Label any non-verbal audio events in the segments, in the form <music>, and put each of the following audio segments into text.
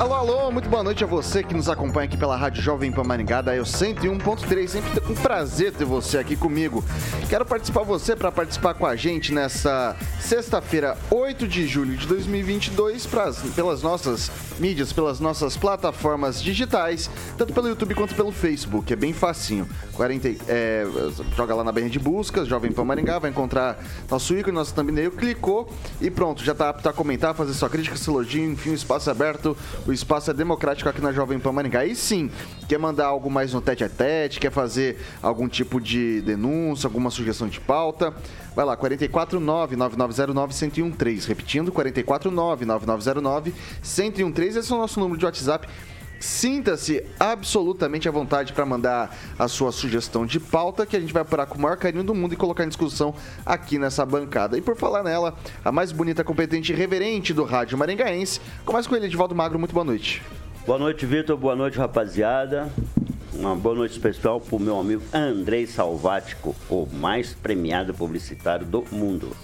Alô, alô, muito boa noite a você que nos acompanha aqui pela Rádio Jovem Pan Maringá, da eu 101.3. Sempre um prazer ter você aqui comigo. Quero participar você para participar com a gente nessa sexta-feira, 8 de julho de 2022, pras, pelas nossas mídias, pelas nossas plataformas digitais, tanto pelo YouTube quanto pelo Facebook. É bem facinho. 40, é, joga lá na barra de buscas, Jovem Pan Maringá, vai encontrar nosso ícone, nosso thumbnail, clicou e pronto, já está apto a comentar, fazer sua crítica, seu elogio, enfim, o espaço é aberto, o espaço é democrático aqui na Jovem Pan Maringá. E sim, quer mandar algo mais no tete a tete, quer fazer algum tipo de denúncia, alguma sugestão de pauta, vai lá, 449-9909-1013. Repetindo, 449-9909-1013. Esse é o nosso número de WhatsApp Sinta-se absolutamente à vontade para mandar a sua sugestão de pauta que a gente vai apurar com o maior carinho do mundo e colocar em discussão aqui nessa bancada. E por falar nela, a mais bonita, competente e reverente do rádio maringaense, começa com ele, Edivaldo Magro. Muito boa noite. Boa noite, Vitor. Boa noite, rapaziada. Uma boa noite especial para o meu amigo Andrei Salvático, o mais premiado publicitário do mundo.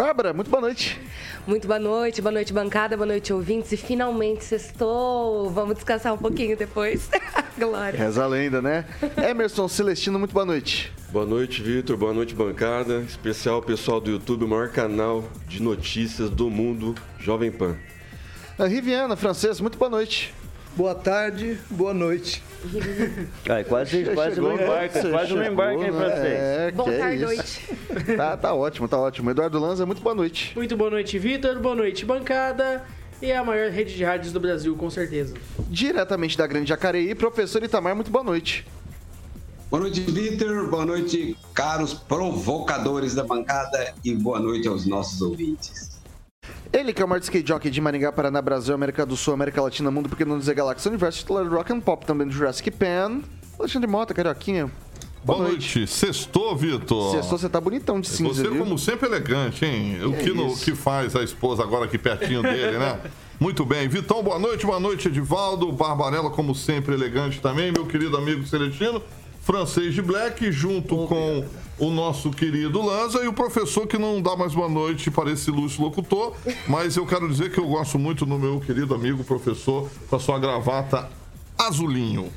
Bárbara, muito boa noite. Muito boa noite, boa noite, bancada, boa noite, ouvintes. E finalmente sextou. Vamos descansar um pouquinho depois. <laughs> Glória. Reza a lenda, né? Emerson Celestino, muito boa noite. Boa noite, Vitor. Boa noite, bancada. Especial pessoal do YouTube, o maior canal de notícias do mundo, Jovem Pan. Riviana, francês, muito boa noite. Boa tarde, boa noite. <laughs> Ai, quase quase não embarca, quase não embarca em francês. É, Boa que tarde, é noite. <laughs> Tá, tá ótimo, tá ótimo. Eduardo Lanza, muito boa noite. Muito boa noite, Vitor. Boa noite, bancada. E é a maior rede de rádios do Brasil, com certeza. Diretamente da Grande Jacareí, professor Itamar, muito boa noite. Boa noite, Vitor. Boa noite, caros provocadores da bancada. E boa noite aos nossos ouvintes. Ele que é o maior skate jockey de Maringá, Paraná, Brasil, América do Sul, América Latina, Mundo, porque não dizer Galáxia Universo, titular do Rock and Pop, também do Jurassic Pan. Alexandre Mota, Carioquinha. Boa, noite. Sextou, Vitor. Sextou, você tá bonitão de cinza, Você, viu? como sempre, elegante, hein? O que, no- isso. que faz a esposa agora aqui pertinho dele, né? Muito bem. Vitão, boa noite. Boa noite, Edivaldo. Barbarella, como sempre, elegante também. Meu querido amigo Celestino. Francês de Black, junto com o nosso querido Lanza e o professor que não dá mais boa noite para esse ilustre locutor. Mas eu quero dizer que eu gosto muito do meu querido amigo professor com a sua gravata azulinho.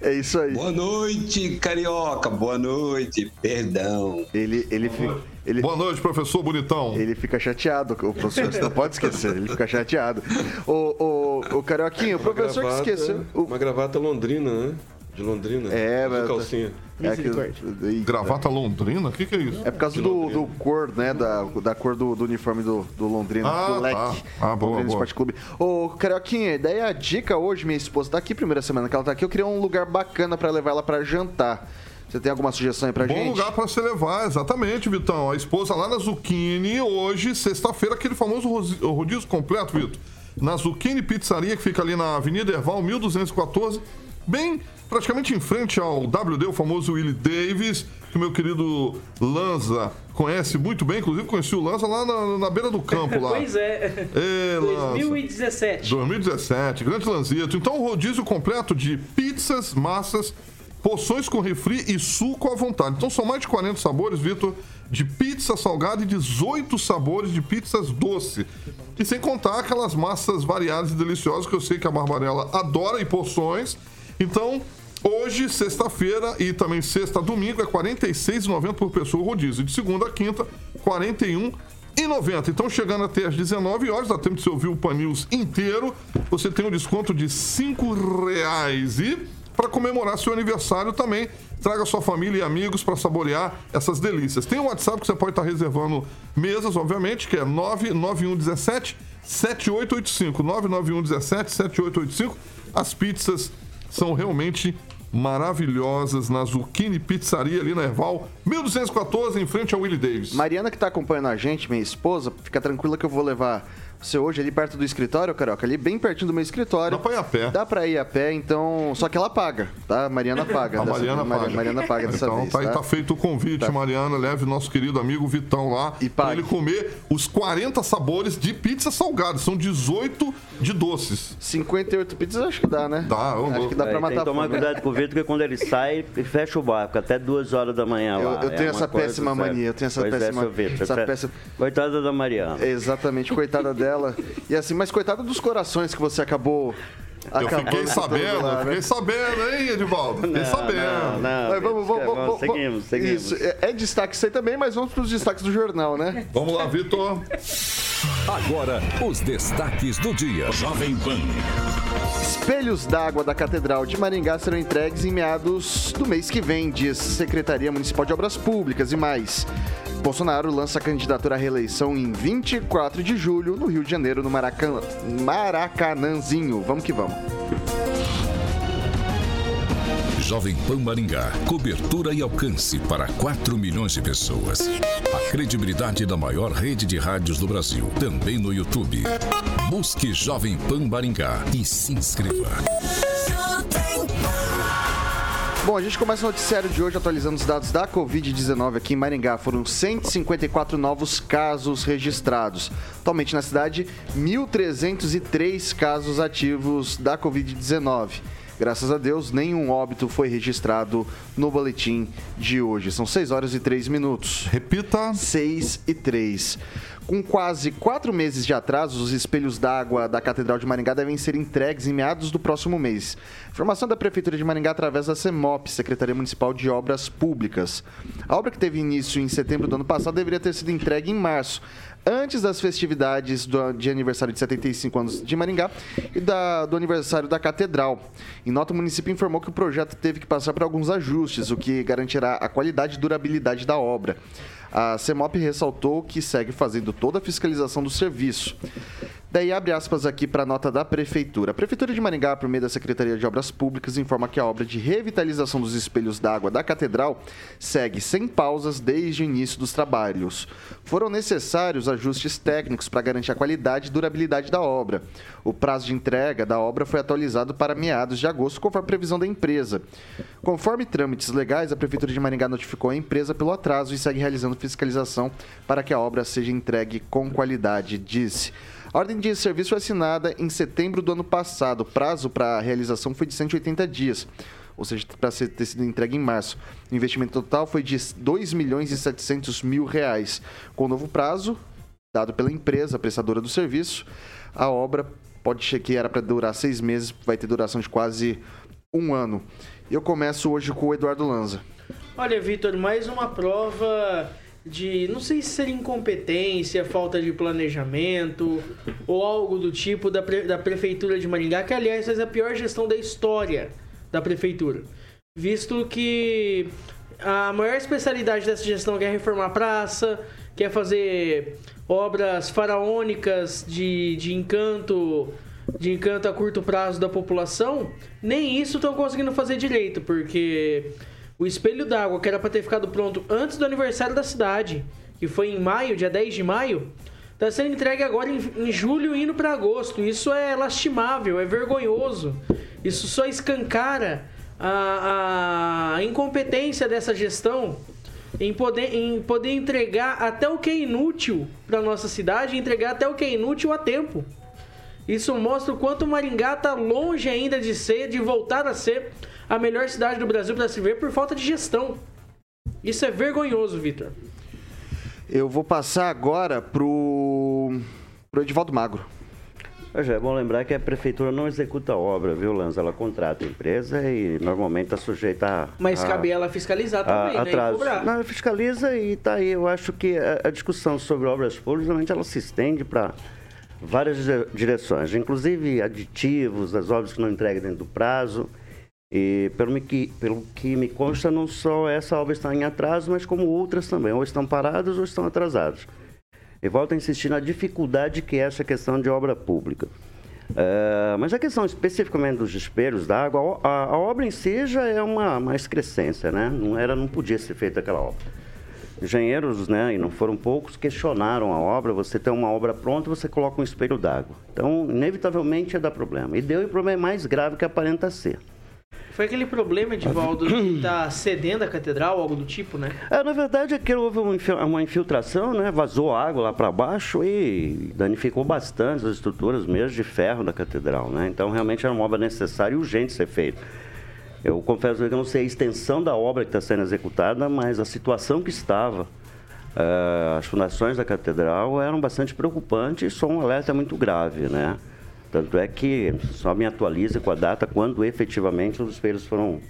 É isso aí. Boa noite, carioca. Boa noite. Perdão. Ele, ele, fica, ele, Boa noite, professor bonitão. ele fica chateado, o professor, você não pode esquecer, ele fica chateado. O, o, o Carioquinha, o professor que Gravata- esqueceu. O, Uma gravata londrina, né? De Londrina. É, Azul mas- calcinha. é, que. Gravata londrina? O que, que é isso? É por causa do, do cor, né? Da, da cor do, do uniforme do, do Londrina, Ah, do leque. tá. Ah, boa, Londrina boa. Esporte Clube. Ô, Carioquinha, daí a dica hoje, minha esposa tá aqui, primeira semana que ela tá aqui, eu queria um lugar bacana pra levar ela pra jantar. Você tem alguma sugestão aí pra Bom gente? lugar para você levar, exatamente, Vitão. A esposa lá na Zucchini, hoje, sexta-feira, aquele famoso rodízio completo, Vitor. Na Zucchini Pizzaria, que fica ali na Avenida Erval, 1214, bem praticamente em frente ao WD, o famoso Willie Davis, que o meu querido Lanza conhece muito bem, inclusive conheci o Lanza lá na, na beira do campo lá. <laughs> Pois é. Lanza. 2017. 2017, grande Lanzito. Então, o rodízio completo de pizzas, massas, porções com refri e suco à vontade. Então, são mais de 40 sabores, Vitor, de pizza salgada e 18 sabores de pizzas doce. E sem contar aquelas massas variadas e deliciosas que eu sei que a Barbarella adora em porções. Então, hoje, sexta-feira e também sexta domingo, é R$ 46,90 por pessoa o rodízio. De segunda a quinta, R$ 41,90. E 90. Então, chegando até às 19 horas, dá tempo de você ouvir o Pan News inteiro. Você tem um desconto de 5 reais. E para comemorar seu aniversário também. Traga sua família e amigos para saborear essas delícias. Tem um WhatsApp que você pode estar reservando mesas, obviamente, que é 99117 7885. 99117 7885. As pizzas são realmente maravilhosas na Zucchini Pizzaria ali na Erval, 1214, em frente ao Willie Davis. Mariana que tá acompanhando a gente, minha esposa, fica tranquila que eu vou levar você hoje ali perto do escritório, Carioca, ali bem pertinho do meu escritório. Dá pra ir a pé. Dá pra ir a pé, então. Só que ela paga, tá? Mariana paga. A Mariana Mar- paga. Mariana paga dessa então, vez. tá, aí tá? tá feito o convite, Tá. Mariana. Leve nosso querido amigo Vitão lá E pra ele comer os 40 sabores de pizza salgada. São 18 de doces. 58 pizzas acho que dá, né? Dá, eu- Acho que dá É, pra tem matar que tomar cuidado com o Vitor, porque quando ele sai, ele fecha o barco até duas horas da manhã Eu- lá. eu tenho É essa coisa péssima mania, eu tenho essa Pois é, péssima- seu Vitor, essa péssima- Coitada da Mariana. Exatamente, coitada dela. E assim, mas coitada dos corações que você acabou. Eu acabou fiquei sabendo, lá, eu né? fiquei sabendo, hein, Edivaldo? Fiquei Não, sabendo. não, não, Mas vamos, vamos, vamos- seguimos, seguimos. Isso, é, é destaque isso aí também, mas vamos para os destaques do jornal, né? Vamos lá, Vitor. Agora, os destaques do dia. Jovem Pan. Espelhos d'água da Catedral de Maringá serão entregues em meados do mês que vem, diz Secretaria Municipal de Obras Públicas e mais. Bolsonaro lança candidatura à reeleição em 24 de julho, no Rio de Janeiro, no Maracan... Maracanãzinho. Vamos que vamos. Jovem Pan Maringá. Cobertura e alcance para 4 milhões de pessoas. A credibilidade da maior rede de rádios do Brasil. Também no YouTube. Busque Jovem Pan Maringá e se inscreva. Bom, a gente começa o noticiário de hoje atualizando os dados da Covid-19 aqui em Maringá. Foram 154 novos casos registrados. Atualmente na cidade, 1.303 casos ativos da Covid-19. Graças a Deus, nenhum óbito foi registrado no boletim de hoje. São 6 horas e 3 minutos. Repita. 6 e 3. Com quase quatro meses de atraso, os espelhos d'água da Catedral de Maringá devem ser entregues em meados do próximo mês. Informação da Prefeitura de Maringá através da CEMOP, Secretaria Municipal de Obras Públicas. A obra que teve início em setembro do ano passado deveria ter sido entregue em março, antes das festividades do- de aniversário de 75 anos de Maringá e da- do aniversário da Catedral. Em nota, o município informou que o projeto teve que passar por alguns ajustes, o que garantirá a qualidade e durabilidade da obra. A CEMOP ressaltou que segue fazendo toda a fiscalização do serviço. Daí abre aspas aqui para a nota da Prefeitura. A Prefeitura de Maringá, por meio da Secretaria de Obras Públicas, informa que a obra de revitalização dos espelhos d'água da Catedral segue sem pausas desde o início dos trabalhos. Foram necessários ajustes técnicos para garantir a qualidade e durabilidade da obra. O prazo de entrega da obra foi atualizado para meados de agosto, conforme a previsão da empresa. Conforme trâmites legais, a Prefeitura de Maringá notificou a empresa pelo atraso e segue realizando fiscalização para que a obra seja entregue com qualidade, disse. A ordem de serviço foi assinada em setembro do ano passado. O prazo para a realização foi de 180 dias, ou seja, para ter sido entregue em março. O investimento total foi de 2 milhões e 700 mil reais. Com o novo prazo, dado pela empresa prestadora do serviço, a obra pode ser que era para durar seis meses, vai ter duração de quase um ano. Eu começo hoje com o Eduardo Lanza. Olha, Vitor, mais uma prova de, não sei se seria incompetência, falta de planejamento ou algo do tipo da, pre- da Prefeitura de Maringá, que aliás faz a pior gestão da história da Prefeitura. Visto que a maior especialidade dessa gestão é reformar a praça, quer fazer obras faraônicas de, de encanto de encanto a curto prazo da população, nem isso estão conseguindo fazer direito, porque o espelho d'água, que era para ter ficado pronto antes do aniversário da cidade, que foi em maio, dia 10 de maio, está sendo entregue agora em, em julho indo para agosto. Isso é lastimável, é vergonhoso. Isso só escancara a, a incompetência dessa gestão em poder, em poder entregar até o que é inútil para nossa cidade, entregar até o que é inútil a tempo. Isso mostra o quanto Maringá está longe ainda de ser, de voltar a ser a melhor cidade do Brasil para se ver por falta de gestão. Isso é vergonhoso, Vitor. Eu vou passar agora pro, pro Edivaldo Magro. Pois é, é bom lembrar que a prefeitura não executa a obra, viu, Lanza? Ela contrata a empresa e normalmente está sujeita a. Mas a- cabe ela fiscalizar a- também, né? E atraso. Não, fiscaliza e tá aí. Eu acho que a, a discussão sobre obras públicas, realmente, ela se estende para várias dire- direções, inclusive aditivos, as obras que não entregam dentro do prazo. E pelo que, pelo que me consta, não só essa obra está em atraso, mas como outras também, ou estão paradas ou estão atrasadas. E volto a insistir na dificuldade que é essa questão de obra pública. Uh, mas a questão especificamente dos espelhos d'água, a, a, obra em si já é uma, uma excrescência, né? Não, era, não podia ser feita aquela obra. Engenheiros, né, e não foram poucos, questionaram a obra. Você tem uma obra pronta, você coloca um espelho d'água. Então, inevitavelmente, ia dar problema. E deu o problema é mais grave que aparenta ser. Foi aquele problema, Edivaldo, de estar <clears throat> tá cedendo a catedral, algo do tipo, né? É, na verdade, aqui houve uma infiltração, né? Vazou água lá para baixo e danificou bastante as estruturas mesmo de ferro da catedral, né? Então, realmente era uma obra necessária e urgente ser feita. Eu confesso que eu não sei a extensão da obra que está sendo executada, mas a situação que estava, uh, as fundações da catedral eram bastante preocupantes e só um alerta muito grave, né? Tanto é que só me atualiza com a data quando efetivamente os espelhos foram.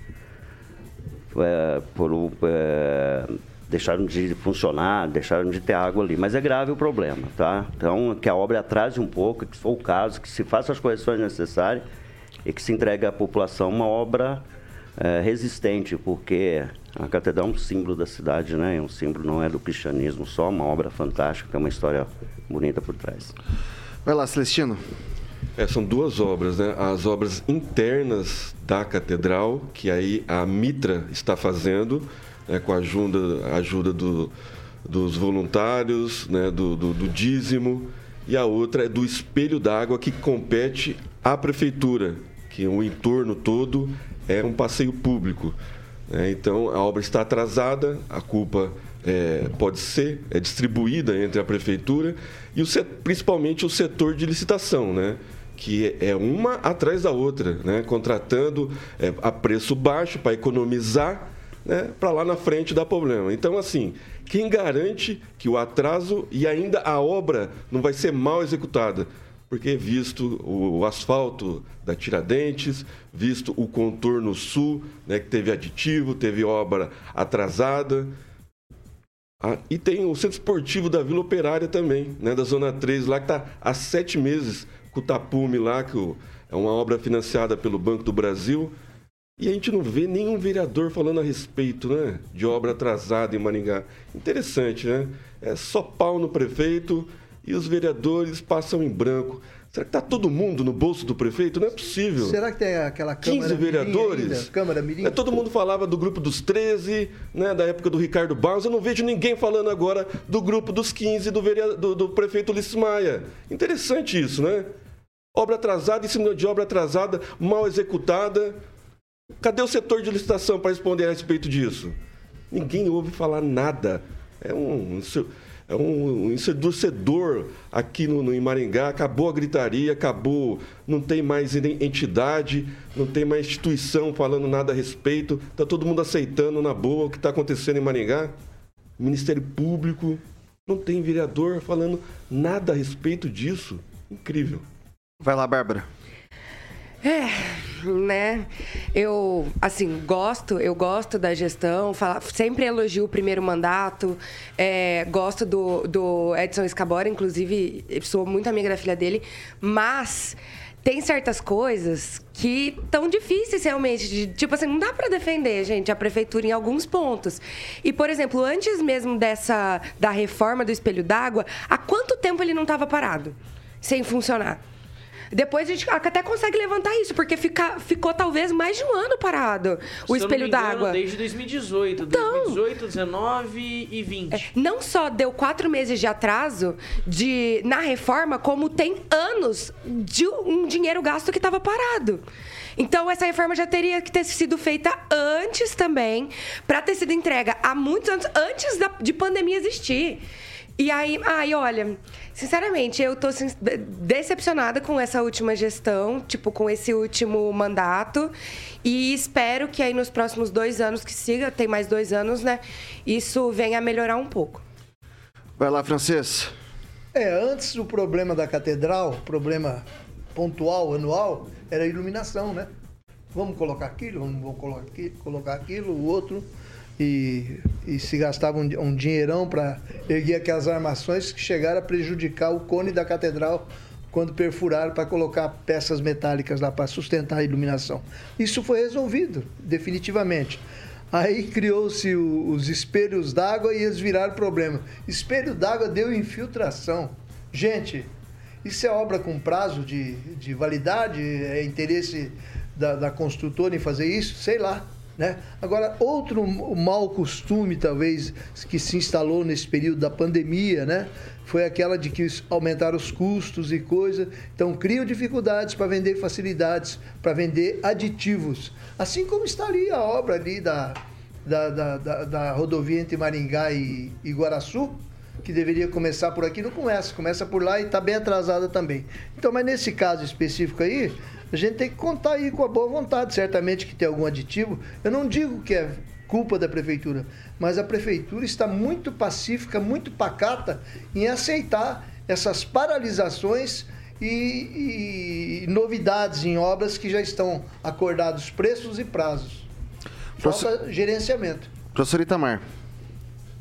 É, por, é, deixaram de funcionar, deixaram de ter água ali. Mas é grave o problema, tá? Então, que a obra atrase um pouco, que for o caso, que se faça as correções necessárias e que se entregue à população uma obra é, resistente, porque a catedral é um símbolo da cidade, né? É um símbolo não é do cristianismo só, uma obra fantástica, tem uma história bonita por trás. Vai lá, Celestino. É, são duas obras, né? As obras internas da catedral, que aí a Mitra está fazendo, né, com a ajuda, ajuda do, dos voluntários, né, do, do, do dízimo, e a outra é do espelho d'água que compete à prefeitura, que o entorno todo é um passeio público. Né? Então a obra está atrasada, a culpa é, pode ser é distribuída entre a prefeitura e o, principalmente o setor de licitação, né? que é uma atrás da outra, né? contratando é, a preço baixo para economizar, né? para lá na frente dar problema. Então, assim, quem garante que o atraso e ainda a obra não vai ser mal executada? Porque visto o, o asfalto da Tiradentes, visto o contorno sul, né, que teve aditivo, teve obra atrasada, ah, e tem o centro esportivo da Vila Operária também, né, da Zona 3, lá que está há sete meses com o Tapume lá, que é uma obra financiada pelo Banco do Brasil. E a gente não vê nenhum vereador falando a respeito né, de obra atrasada em Maringá. Interessante, né? É só pau no prefeito e os vereadores passam em branco. Será que está todo mundo no bolso do prefeito? Não é possível. Será que tem aquela Câmara 15 vereadores? Ainda? Câmara Mirim? É, todo mundo falava do grupo dos 13, né, da época do Ricardo Barros. Eu não vejo ninguém falando agora do grupo dos 15 do, vereador, do, do prefeito Ulisses Maia. Interessante isso, né? Obra atrasada, em de obra atrasada, mal executada. Cadê o setor de licitação para responder a respeito disso? Ninguém ouve falar nada. É um, é um ensurdecedor aqui no, no, em Maringá. Acabou a gritaria, acabou. Não tem mais entidade, não tem mais instituição falando nada a respeito. Está todo mundo aceitando na boa o que está acontecendo em Maringá. Ministério Público. Não tem vereador falando nada a respeito disso. Incrível. Vai lá, Bárbara. É, né? Eu, assim, gosto, eu gosto da gestão, fala, sempre elogio o primeiro mandato, é, gosto do, do Edson Escabora, inclusive, sou muito amiga da filha dele, mas tem certas coisas que tão difíceis realmente, de, tipo assim, não dá para defender, gente, a prefeitura em alguns pontos. E, por exemplo, antes mesmo dessa da reforma do espelho d'água, há quanto tempo ele não estava parado, sem funcionar? Depois a gente até consegue levantar isso, porque fica, ficou talvez mais de um ano parado o Se espelho d'água. Desde 2018, então, 2018, 19 e 20. É, não só deu quatro meses de atraso de, na reforma, como tem anos de um dinheiro gasto que estava parado. Então, essa reforma já teria que ter sido feita antes também, para ter sido entrega há muitos anos, antes da, de pandemia existir. E aí, ai, olha, sinceramente, eu tô decepcionada com essa última gestão, tipo, com esse último mandato. E espero que aí nos próximos dois anos que siga, tem mais dois anos, né? Isso venha a melhorar um pouco. Vai lá, Francês. É, antes o problema da catedral, problema pontual, anual, era a iluminação, né? Vamos colocar aquilo, vamos colocar aquilo, colocar aquilo, o outro e, e se gastava um, um dinheirão para erguer aquelas armações que chegaram a prejudicar o cone da catedral quando perfuraram para colocar peças metálicas lá para sustentar a iluminação. Isso foi resolvido, definitivamente. Aí criou-se os espelhos d'água e eles viraram problema. Espelho d'água deu infiltração. Gente, isso é obra com prazo de, de validade? É interesse da, da construtora em fazer isso? Sei lá. Né? Agora, outro mau costume, talvez, que se instalou nesse período da pandemia, né? foi aquela de que aumentaram os custos e coisa. Então, criam dificuldades para vender facilidades, para vender aditivos. Assim como está ali a obra ali da, da, da, da, da rodovia entre Maringá e, e Guaraçu, que deveria começar por aqui, não começa. Começa por lá e está bem atrasada também. Então, mas nesse caso específico aí, a gente tem que contar aí com a boa vontade, certamente que tem algum aditivo. Eu não digo que é culpa da prefeitura, mas a prefeitura está muito pacífica, muito pacata em aceitar essas paralisações e, e novidades em obras que já estão acordados preços e prazos. Falta gerenciamento. Professor Itamar.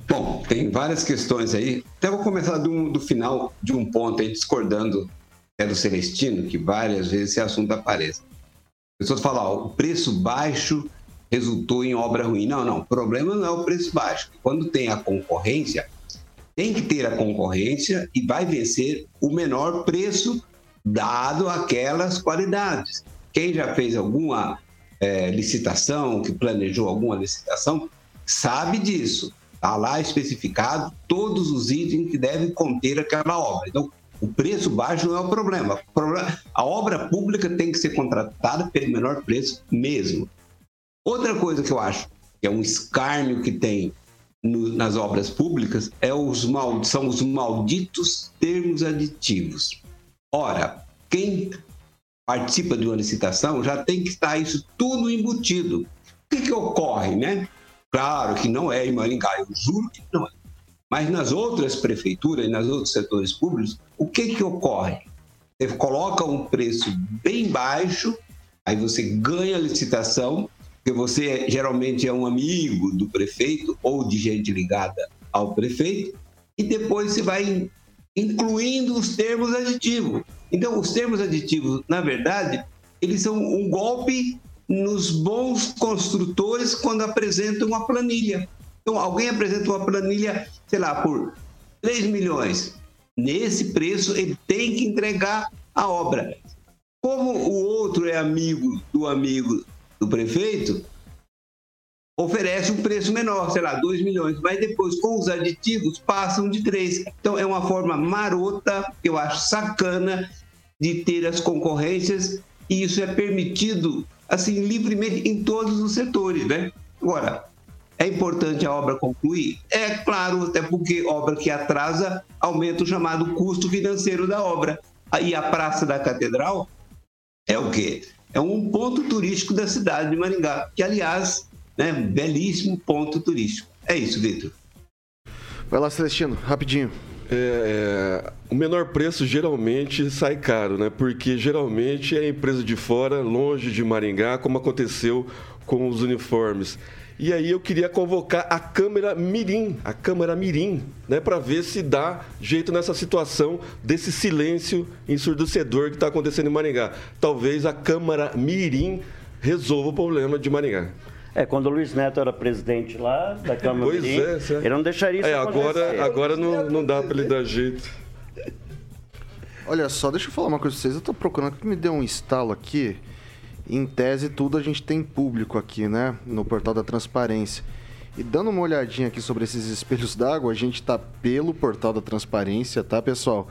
Bom, tem várias questões aí. Até vou começar do, do final de um ponto aí, discordando do Celestino, que várias vezes esse assunto aparece. A pessoa fala, ó, o preço baixo resultou em obra ruim. Não, não, o problema não é o preço baixo. Quando tem a concorrência, tem que ter a concorrência e vai vencer o menor preço dado aquelas qualidades. Quem já fez alguma é, licitação, que planejou alguma licitação, sabe disso. Está lá especificado todos os itens que devem conter aquela obra. Então, o preço baixo não é o problema. A obra pública tem que ser contratada pelo menor preço mesmo. Outra coisa que eu acho que é um escárnio que tem no, nas obras públicas é os mal, são os malditos termos aditivos. Ora, quem participa de uma licitação já tem que estar isso tudo embutido. O que, que ocorre, né? Claro que não é em Maringá, eu juro que não é. Mas nas outras prefeituras nos outros setores públicos, o que, que ocorre? Você coloca um preço bem baixo, aí você ganha a licitação, porque você geralmente é um amigo do prefeito ou de gente ligada ao prefeito, e depois você vai incluindo os termos aditivos. Então, os termos aditivos, na verdade, eles são um golpe nos bons construtores quando apresentam uma planilha. Então, alguém apresenta uma planilha, sei lá, por 3 milhões. Nesse preço, ele tem que entregar a obra. Como o outro é amigo do amigo do prefeito, oferece um preço menor, sei lá, 2 milhões, mas depois com os aditivos passam de 3. Então é uma forma marota, eu acho sacana, de ter as concorrências e isso é permitido assim livremente em todos os setores, né? Agora, é importante a obra concluir? É claro, até porque obra que atrasa aumenta o chamado custo financeiro da obra. Aí a Praça da Catedral é o quê? É um ponto turístico da cidade de Maringá, que aliás, né, belíssimo ponto turístico. É isso, Vitor. Vai lá, Celestino, rapidinho. É, é, o menor preço geralmente sai caro, né? Porque geralmente é empresa de fora, longe de Maringá, como aconteceu com os uniformes. E aí eu queria convocar a câmera Mirim, a câmera Mirim, né, para ver se dá jeito nessa situação desse silêncio ensurdecedor que está acontecendo em Maringá. Talvez a câmera Mirim resolva o problema de Maringá. É, quando o Luiz Neto era presidente lá da Câmara Pois Mirim, é, certo. ele não deixaria isso É, acontecer. agora, agora não, não dá para ele dar jeito. Olha só, deixa eu falar uma coisa pra vocês. Eu tô procurando que me deu um estalo aqui. Em tese, tudo a gente tem público aqui, né? No portal da transparência. E dando uma olhadinha aqui sobre esses espelhos d'água, a gente tá pelo portal da transparência, tá, pessoal?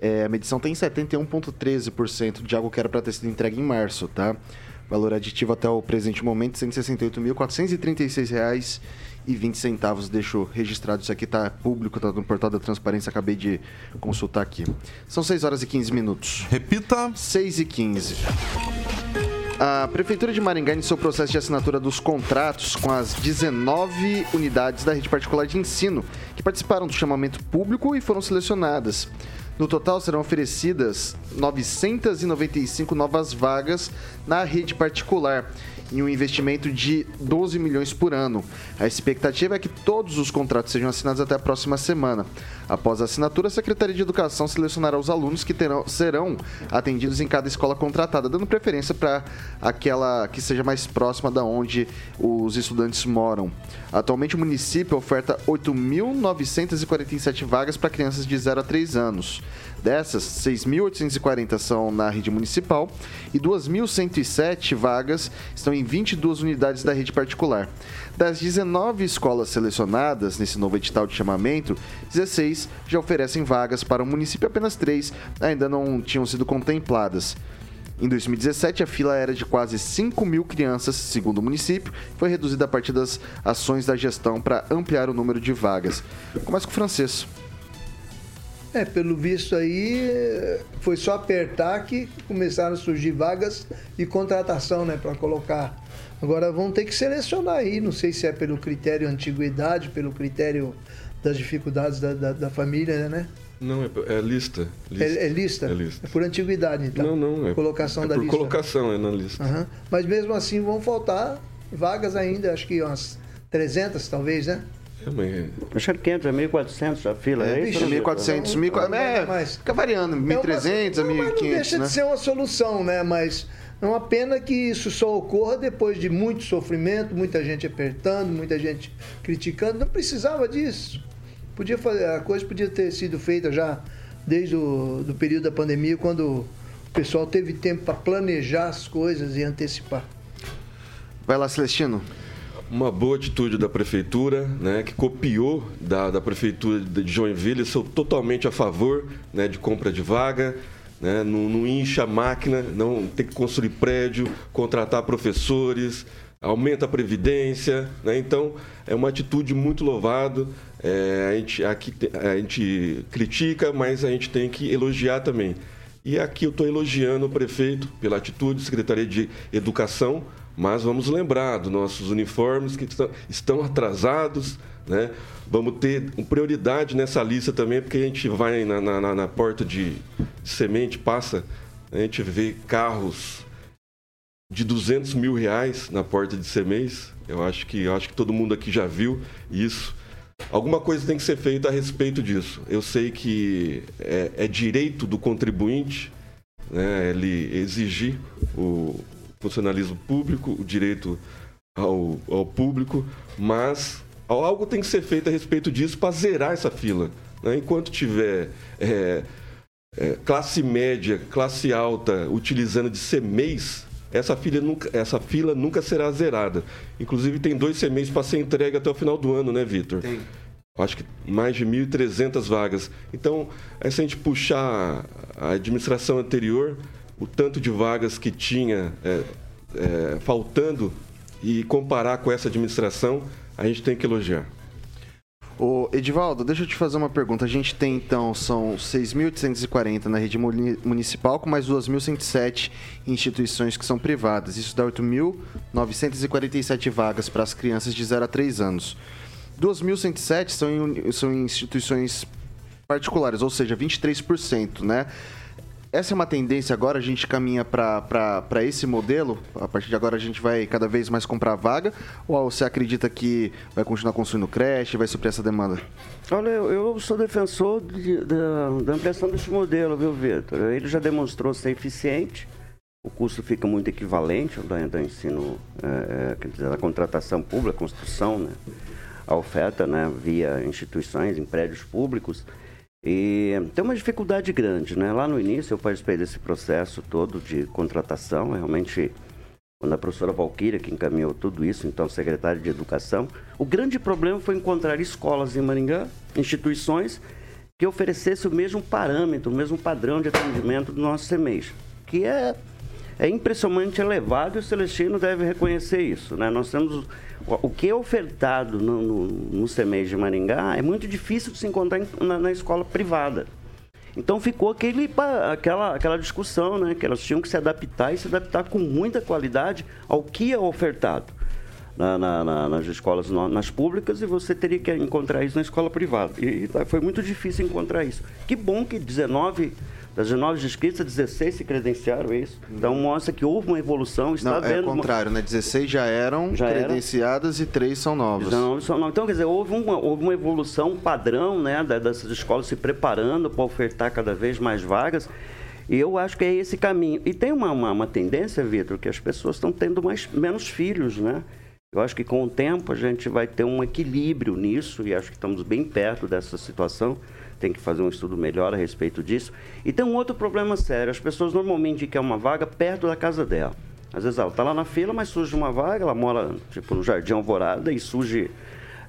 É, a medição tem 71,13% de água que era para ter sido entregue em março, tá? Valor aditivo até o presente momento, R$ 168.436,20. Deixo registrado, isso aqui tá público, tá no portal da transparência, acabei de consultar aqui. São 6 horas e 15 minutos. Repita. 6 e 15. A Prefeitura de Maringá iniciou o processo de assinatura dos contratos com as 19 unidades da rede particular de ensino que participaram do chamamento público e foram selecionadas. No total serão oferecidas 995 novas vagas na rede particular em um investimento de 12 milhões por ano. A expectativa é que todos os contratos sejam assinados até a próxima semana. Após a assinatura, a Secretaria de Educação selecionará os alunos que terão, serão atendidos em cada escola contratada, dando preferência para aquela que seja mais próxima da onde os estudantes moram. Atualmente, o município oferta 8.947 vagas para crianças de 0 a 3 anos. Dessas, 6.840 são na rede municipal e 2.107 vagas estão em 22 unidades da rede particular. Das 19 escolas selecionadas nesse novo edital de chamamento, 16 já oferecem vagas para o município, apenas 3 ainda não tinham sido contempladas. Em 2017, a fila era de quase 5 mil crianças, segundo o município, foi reduzida a partir das ações da gestão para ampliar o número de vagas. Começa com o francês. É, pelo visto aí, foi só apertar que começaram a surgir vagas e contratação, né, para colocar. Agora vão ter que selecionar aí, não sei se é pelo critério antiguidade, pelo critério das dificuldades da, da, da família, né? Não, é, é lista. lista. É, é, lista? É lista. É por antiguidade, então? Não, não. É colocação é da por lista. colocação, é na lista. Uhum. Mas mesmo assim vão faltar vagas ainda, acho que umas 300 talvez, né? É, mas... Acho que 500, é 1.400 a fila, é, é isso? 1.400, 1.400, é, mas fica variando, 1.300 a 1.500, Não deixa né? de ser uma solução, né? Mas é uma pena que isso só ocorra depois de muito sofrimento, muita gente apertando, muita gente criticando. Não precisava disso. Podia fazer, a coisa podia ter sido feita já desde o do período da pandemia, quando o pessoal teve tempo para planejar as coisas e antecipar. Vai lá, Celestino uma boa atitude da prefeitura, né, que copiou da, da prefeitura de Joinville. Sou totalmente a favor né, de compra de vaga. Né, não, não incha a máquina, não tem que construir prédio, contratar professores, aumenta a previdência. Né, então, é uma atitude muito louvada. É, a, gente, aqui, a gente critica, mas a gente tem que elogiar também. E aqui eu estou elogiando o prefeito pela atitude, Secretaria de Educação, mas vamos lembrar dos nossos uniformes que estão atrasados, né? Vamos ter prioridade nessa lista também, porque a gente vai na, na, na porta de semente, passa, a gente vê carros de 200 mil reais na porta de semente. Eu acho que, eu acho que todo mundo aqui já viu isso. Alguma coisa tem que ser feita a respeito disso. Eu sei que é, é direito do contribuinte né, ele exigir o, funcionalismo público, o direito ao, ao público, mas algo tem que ser feito a respeito disso para zerar essa fila. Né? Enquanto tiver é, é, classe média, classe alta utilizando de CMEs, essa fila, nunca, essa fila nunca será zerada. Inclusive, tem dois CMEs para ser entregue até o final do ano, né, Vitor? Tem. Acho que mais de 1.300 vagas. Então, é se a gente puxar a administração anterior, o tanto de vagas que tinha é, é, faltando e comparar com essa administração, a gente tem que elogiar. Ô, Edivaldo, deixa eu te fazer uma pergunta. A gente tem, então, são 6.840 na rede municipal, com mais 2.107 instituições que são privadas. Isso dá 8.947 vagas para as crianças de 0 a 3 anos. 2.107 são em, são em instituições particulares, ou seja, 23%, né? Essa é uma tendência agora, a gente caminha para esse modelo? A partir de agora a gente vai cada vez mais comprar vaga? Ou você acredita que vai continuar construindo creche, vai suprir essa demanda? Olha, eu, eu sou defensor de, da, da ampliação desse modelo, viu, Vitor? Ele já demonstrou ser eficiente, o custo fica muito equivalente ao da, ensino, é, é, quer dizer, da contratação pública, construção, né? a oferta né, via instituições, em prédios públicos. E tem uma dificuldade grande, né? Lá no início eu participei desse processo todo de contratação, realmente quando a professora Valquíria que encaminhou tudo isso, então secretário de Educação, o grande problema foi encontrar escolas em Maringá, instituições que oferecessem o mesmo parâmetro, o mesmo padrão de atendimento do nosso CEMEIJ, que é, é impressionante elevado e o Celestino deve reconhecer isso, né? Nós temos o que é ofertado no, no, no de Maringá é muito difícil de se encontrar na, na, escola privada. Então ficou aquele, aquela, aquela discussão, né? Que elas tinham que se adaptar e se adaptar com muita qualidade ao que é ofertado. na, na, na, nas escolas, nas públicas, e você teria que encontrar isso na escola privada. E, e foi muito difícil encontrar isso. Que bom que 19 das 19 inscritas, 16 se credenciaram, é isso? Então mostra que houve uma evolução, está Não, é o contrário, uma... né? 16 já eram já credenciadas e 3 são novas. 19 são novas. Então, quer dizer, houve uma, houve uma evolução padrão, né, dessas escolas se preparando para ofertar cada vez mais vagas. E eu acho que é esse caminho. E tem uma, uma, uma tendência, Vitor, que as pessoas estão tendo mais, menos filhos, né? Eu acho que com o tempo a gente vai ter um equilíbrio nisso e acho que estamos bem perto dessa situação tem que fazer um estudo melhor a respeito disso. E tem um outro problema sério: as pessoas normalmente querem uma vaga perto da casa dela. Às vezes ela está lá na fila, mas surge uma vaga, ela mora tipo no Jardim Alvorada e surge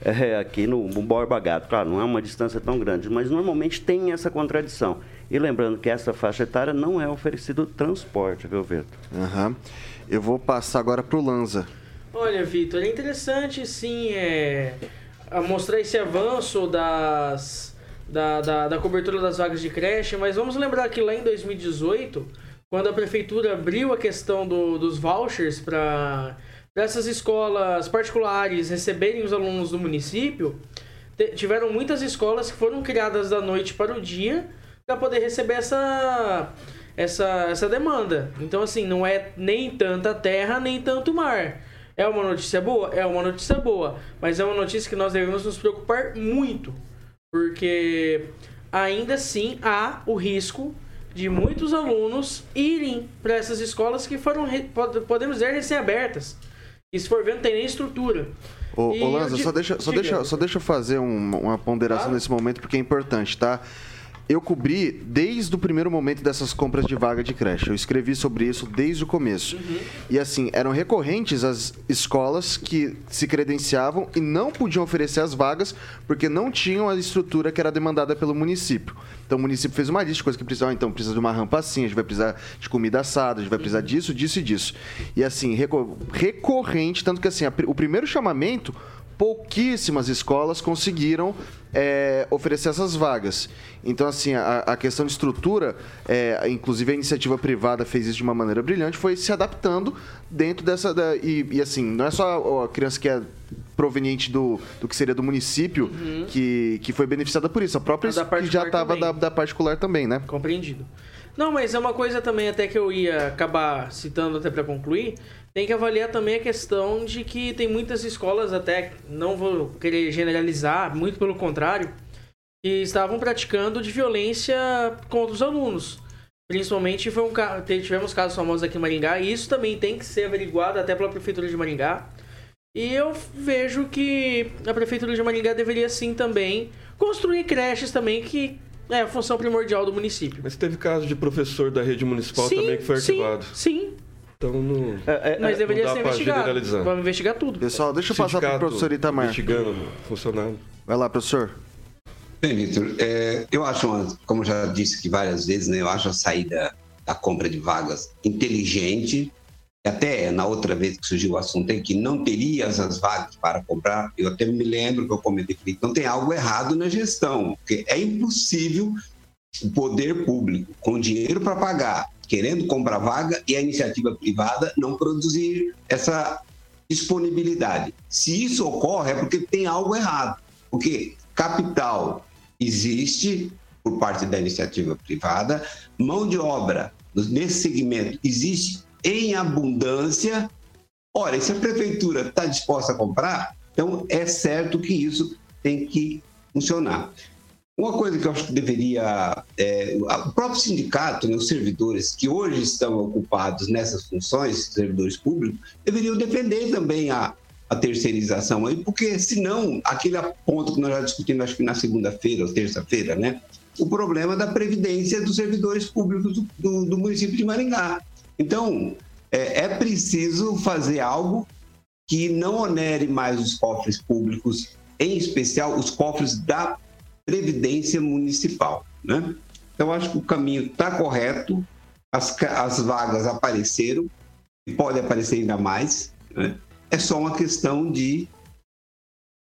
é, aqui no, no Borba Gato. Claro, não é uma distância tão grande, mas normalmente tem essa contradição. E lembrando que essa faixa etária não é oferecido transporte, viu, Vitor? Uhum. Eu vou passar agora para o Lanza. Olha, Vitor, é interessante sim é, mostrar esse avanço das da, da, da cobertura das vagas de creche, mas vamos lembrar que lá em 2018, quando a prefeitura abriu a questão do, dos vouchers para essas escolas particulares receberem os alunos do município, tiveram muitas escolas que foram criadas da noite para o dia para poder receber essa, essa, essa demanda. Então, assim, não é nem tanta terra, nem tanto mar. É uma notícia boa? É uma notícia boa. Mas é uma notícia que nós devemos nos preocupar muito. Porque ainda assim há o risco de muitos alunos irem para essas escolas que foram, podemos dizer, recém-abertas. E se for ver, não tem nem estrutura. Ô, ô Lanza, só deixa, só, deixa, só deixa eu fazer um, uma ponderação claro. nesse momento, porque é importante, tá? Eu cobri desde o primeiro momento dessas compras de vaga de creche. Eu escrevi sobre isso desde o começo. Uhum. E assim, eram recorrentes as escolas que se credenciavam e não podiam oferecer as vagas porque não tinham a estrutura que era demandada pelo município. Então o município fez uma lista de coisas que precisavam. Então precisa de uma rampa assim, a gente vai precisar de comida assada, a gente vai precisar disso, disso e disso. E assim, recorrente, tanto que assim, o primeiro chamamento pouquíssimas escolas conseguiram é, oferecer essas vagas. Então, assim, a, a questão de estrutura, é, inclusive a iniciativa privada fez isso de uma maneira brilhante, foi se adaptando dentro dessa. Da, e, e, assim, não é só a criança que é proveniente do, do que seria do município uhum. que, que foi beneficiada por isso. A própria que já estava da, da particular também, né? Compreendido. Não, mas é uma coisa também até que eu ia acabar citando até para concluir, tem que avaliar também a questão de que tem muitas escolas, até não vou querer generalizar, muito pelo contrário, que estavam praticando de violência contra os alunos. Principalmente foi um, tivemos casos famosos aqui em Maringá, e isso também tem que ser averiguado até pela Prefeitura de Maringá. E eu vejo que a Prefeitura de Maringá deveria sim também construir creches também que é a função primordial do município. Mas teve caso de professor da rede municipal sim, também que foi arquivado. Sim, sim. Então não. É, é, Mas deveria não ser investigado. Vamos investigar tudo. Pessoal, deixa eu passar para o professor Itamar. Investigando funcionário. Vai lá, professor. Bem, Vitor, é, eu acho, uma, como já disse aqui várias vezes, né, eu acho a saída da compra de vagas inteligente. Até na outra vez que surgiu o assunto é que não teria essas vagas para comprar, eu até me lembro que eu comentei que não tem algo errado na gestão, porque é impossível o poder público, com dinheiro para pagar, querendo comprar vaga e a iniciativa privada não produzir essa disponibilidade. Se isso ocorre, é porque tem algo errado. Porque capital existe por parte da iniciativa privada, mão de obra nesse segmento existe em abundância. Ora, se a prefeitura está disposta a comprar, então é certo que isso tem que funcionar. Uma coisa que eu acho que deveria. É, o próprio sindicato, né, os servidores que hoje estão ocupados nessas funções, servidores públicos, deveriam defender também a, a terceirização aí, porque senão, aquele ponto que nós já discutimos, acho que na segunda-feira ou terça-feira, né? O problema da previdência dos servidores públicos do, do, do município de Maringá. Então, é, é preciso fazer algo que não onere mais os cofres públicos, em especial os cofres da Previdência Municipal. Né? Então, acho que o caminho está correto, as, as vagas apareceram, e pode aparecer ainda mais. Né? É só uma questão de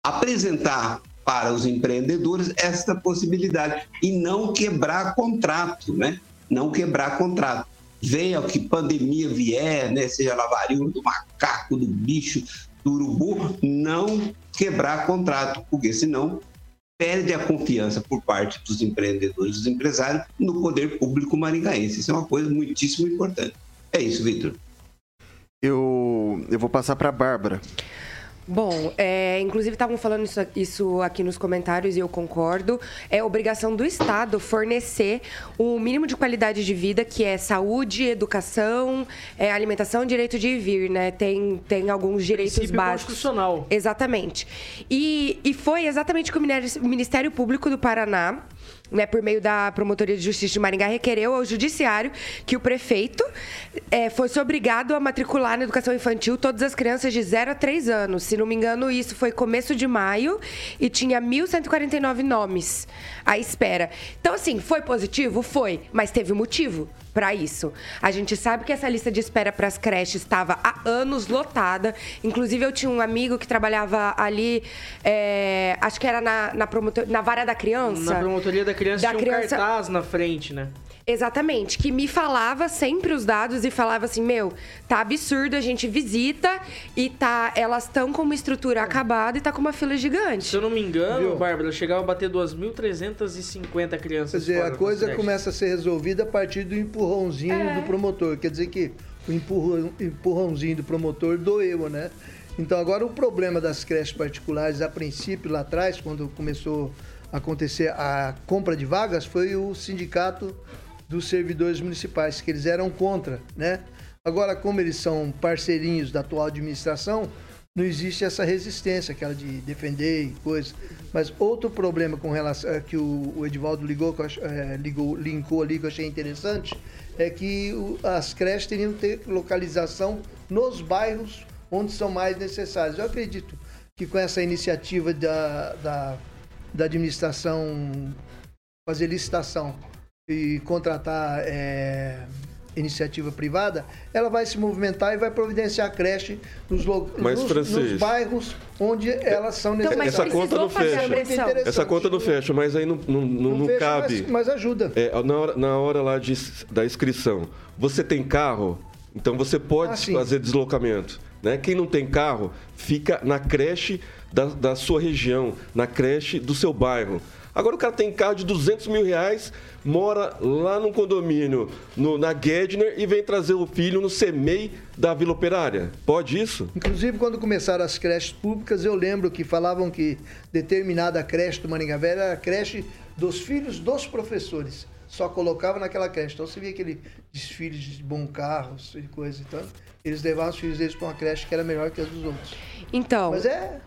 apresentar para os empreendedores esta possibilidade e não quebrar contrato, né? Não quebrar contrato. Venha o que pandemia vier, né? Seja lá varíola do macaco, do bicho, do urubu não quebrar contrato, porque senão perde a confiança por parte dos empreendedores, dos empresários, no poder público maringaense. Isso é uma coisa muitíssimo importante. É isso, Vitor. Eu, eu vou passar para a Bárbara. Bom, é, inclusive estavam falando isso, isso, aqui nos comentários e eu concordo. É obrigação do Estado fornecer o mínimo de qualidade de vida, que é saúde, educação, é, alimentação, direito de vir, né? Tem, tem alguns direitos Princípio básicos. constitucional. Exatamente. E, e foi exatamente o que o Ministério Público do Paraná né, por meio da Promotoria de Justiça de Maringá, requereu ao Judiciário que o prefeito eh, fosse obrigado a matricular na educação infantil todas as crianças de 0 a 3 anos. Se não me engano, isso foi começo de maio e tinha 1.149 nomes à espera. Então, assim, foi positivo? Foi, mas teve motivo para isso. A gente sabe que essa lista de espera para as creches estava há anos lotada. Inclusive, eu tinha um amigo que trabalhava ali, eh, acho que era na, na, promotor- na vara da criança. Na promotoria da criança Da tinha um criança- cartaz na frente, né? Exatamente, que me falava sempre os dados e falava assim, meu, tá absurdo, a gente visita e tá, elas estão com uma estrutura acabada e tá com uma fila gigante. Se eu não me engano, Viu? Bárbara, chegava a bater 2.350 crianças. Quer dizer, fora a coisa começa a ser resolvida a partir do empurrãozinho É. do promotor. Quer dizer que o empurrão- empurrãozinho do promotor doeu, né? Então agora o problema das creches particulares, a princípio, lá atrás, quando começou a acontecer a compra de vagas, foi o sindicato dos servidores municipais, que eles eram contra, né? Agora, como eles são parceirinhos da atual administração, não existe essa resistência, aquela de defender e coisa. Mas outro problema com relação eh, que o, Edivaldo ligou, eh, ligou, linkou ali, que eu achei interessante, é que as creches teriam que ter localização nos bairros onde são mais necessários. Eu acredito que com essa iniciativa da, da, da administração fazer licitação e contratar eh, iniciativa privada, ela vai se movimentar e vai providenciar creche nos, Mas, nos, nos bairros onde elas são Então, necessárias. Essa conta não fecha. Essa conta não fecha, mas aí não, não, não, não fecha, cabe. Mas, mas ajuda. É, na, hora, na hora lá de, da inscrição, você tem carro, então você pode Ah, fazer deslocamento. Né? Quem não tem carro, fica na creche da, da sua região, na creche do seu bairro. Agora o cara tem carro de 200 mil reais, mora lá num condomínio, no, na Gedner, e vem trazer o filho no CEMEI da Vila Operária. Pode isso? Inclusive, quando começaram as creches públicas, eu lembro que falavam que determinada creche do Maringá Velho era a creche dos filhos dos professores. Só colocava naquela creche. Então, você via aquele desfile de bom carros e coisa. Então, eles levavam os filhos deles para uma creche que era melhor que as dos outros. Então, Mas é...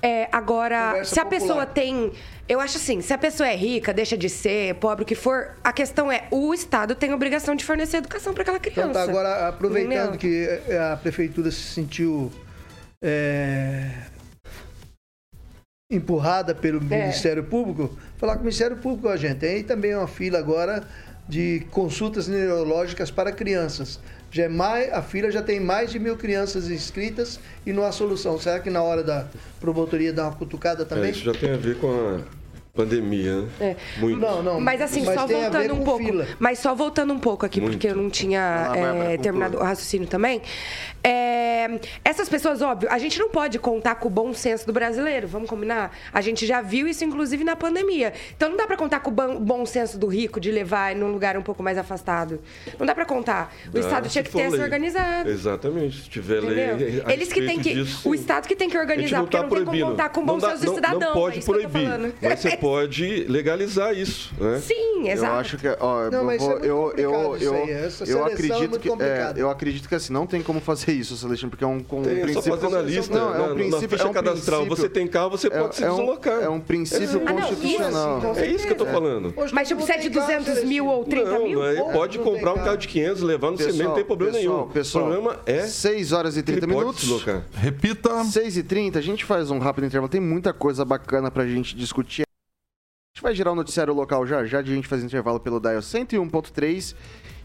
É, agora, Conversa se a popular. pessoa tem. Eu acho assim, se a pessoa é rica, deixa de ser, pobre, o que for, a questão é: o Estado tem a obrigação de fornecer educação para aquela criança. Então tá, agora aproveitando Entendeu? que eh, a prefeitura se sentiu é, empurrada pelo É. Ministério Público, falar com o Ministério Público, ó, gente, tem também uma fila agora de consultas neurológicas para crianças. Já é mais, a fila já tem mais de mil crianças inscritas e não há solução. Será que na hora da promotoria dar uma cutucada É, também? isso já tem a ver com a pandemia, né? É. Muito. Não, não. Mas assim, só tem a ver voltando um pouco. fila. Mas só voltando um pouco aqui, Muito. porque eu não tinha Bárbara, é, terminado o raciocínio também. É, essas pessoas, óbvio, a gente não pode contar com o bom senso do brasileiro, vamos combinar? A gente já viu isso, inclusive, na pandemia. Então não dá pra contar com o bom, bom senso do rico de levar num lugar um pouco mais afastado. Não dá pra contar. O Dá, Estado se tinha que ter essa lei. organizado. Exatamente. Se tiver Entendeu? lei. Eles que têm respeito que. disso, o. Estado que tem que organizar, não porque está não tem como proibindo. contar com o bom não, dá- senso do não- cidadão. não pode é isso que eu tô proibir, falando. mas você pode legalizar isso. Né? Sim, exato. Eu acho que, ó, Não, eu, mas vou- é muito eu, eu, eu, eu é acredito muito que, é, eu acredito que assim não tem como fazer isso, Celestino, porque é um, com um Tem, é só princípio na lista, não, é na, um na princípio, ficha é um cadastral. princípio- Você tem carro, você pode se é um, deslocar. é um princípio Ah, não, constitucional. isso, É isso que eu tô falando. Mas tipo, se é de tem carro, 200 mil ou 30 mil? Não, pode não tem comprar um carro. de 500 levar no cimento, não tem problema pessoal, nenhum. Pessoal, o problema é 6 horas e que ele 30 pode minutos. Repita. 6 e 30 a gente faz um rápido intervalo. Tem muita coisa bacana pra gente discutir. Gente vai girar o noticiário local já, já de gente fazer intervalo pelo Dial 101.3.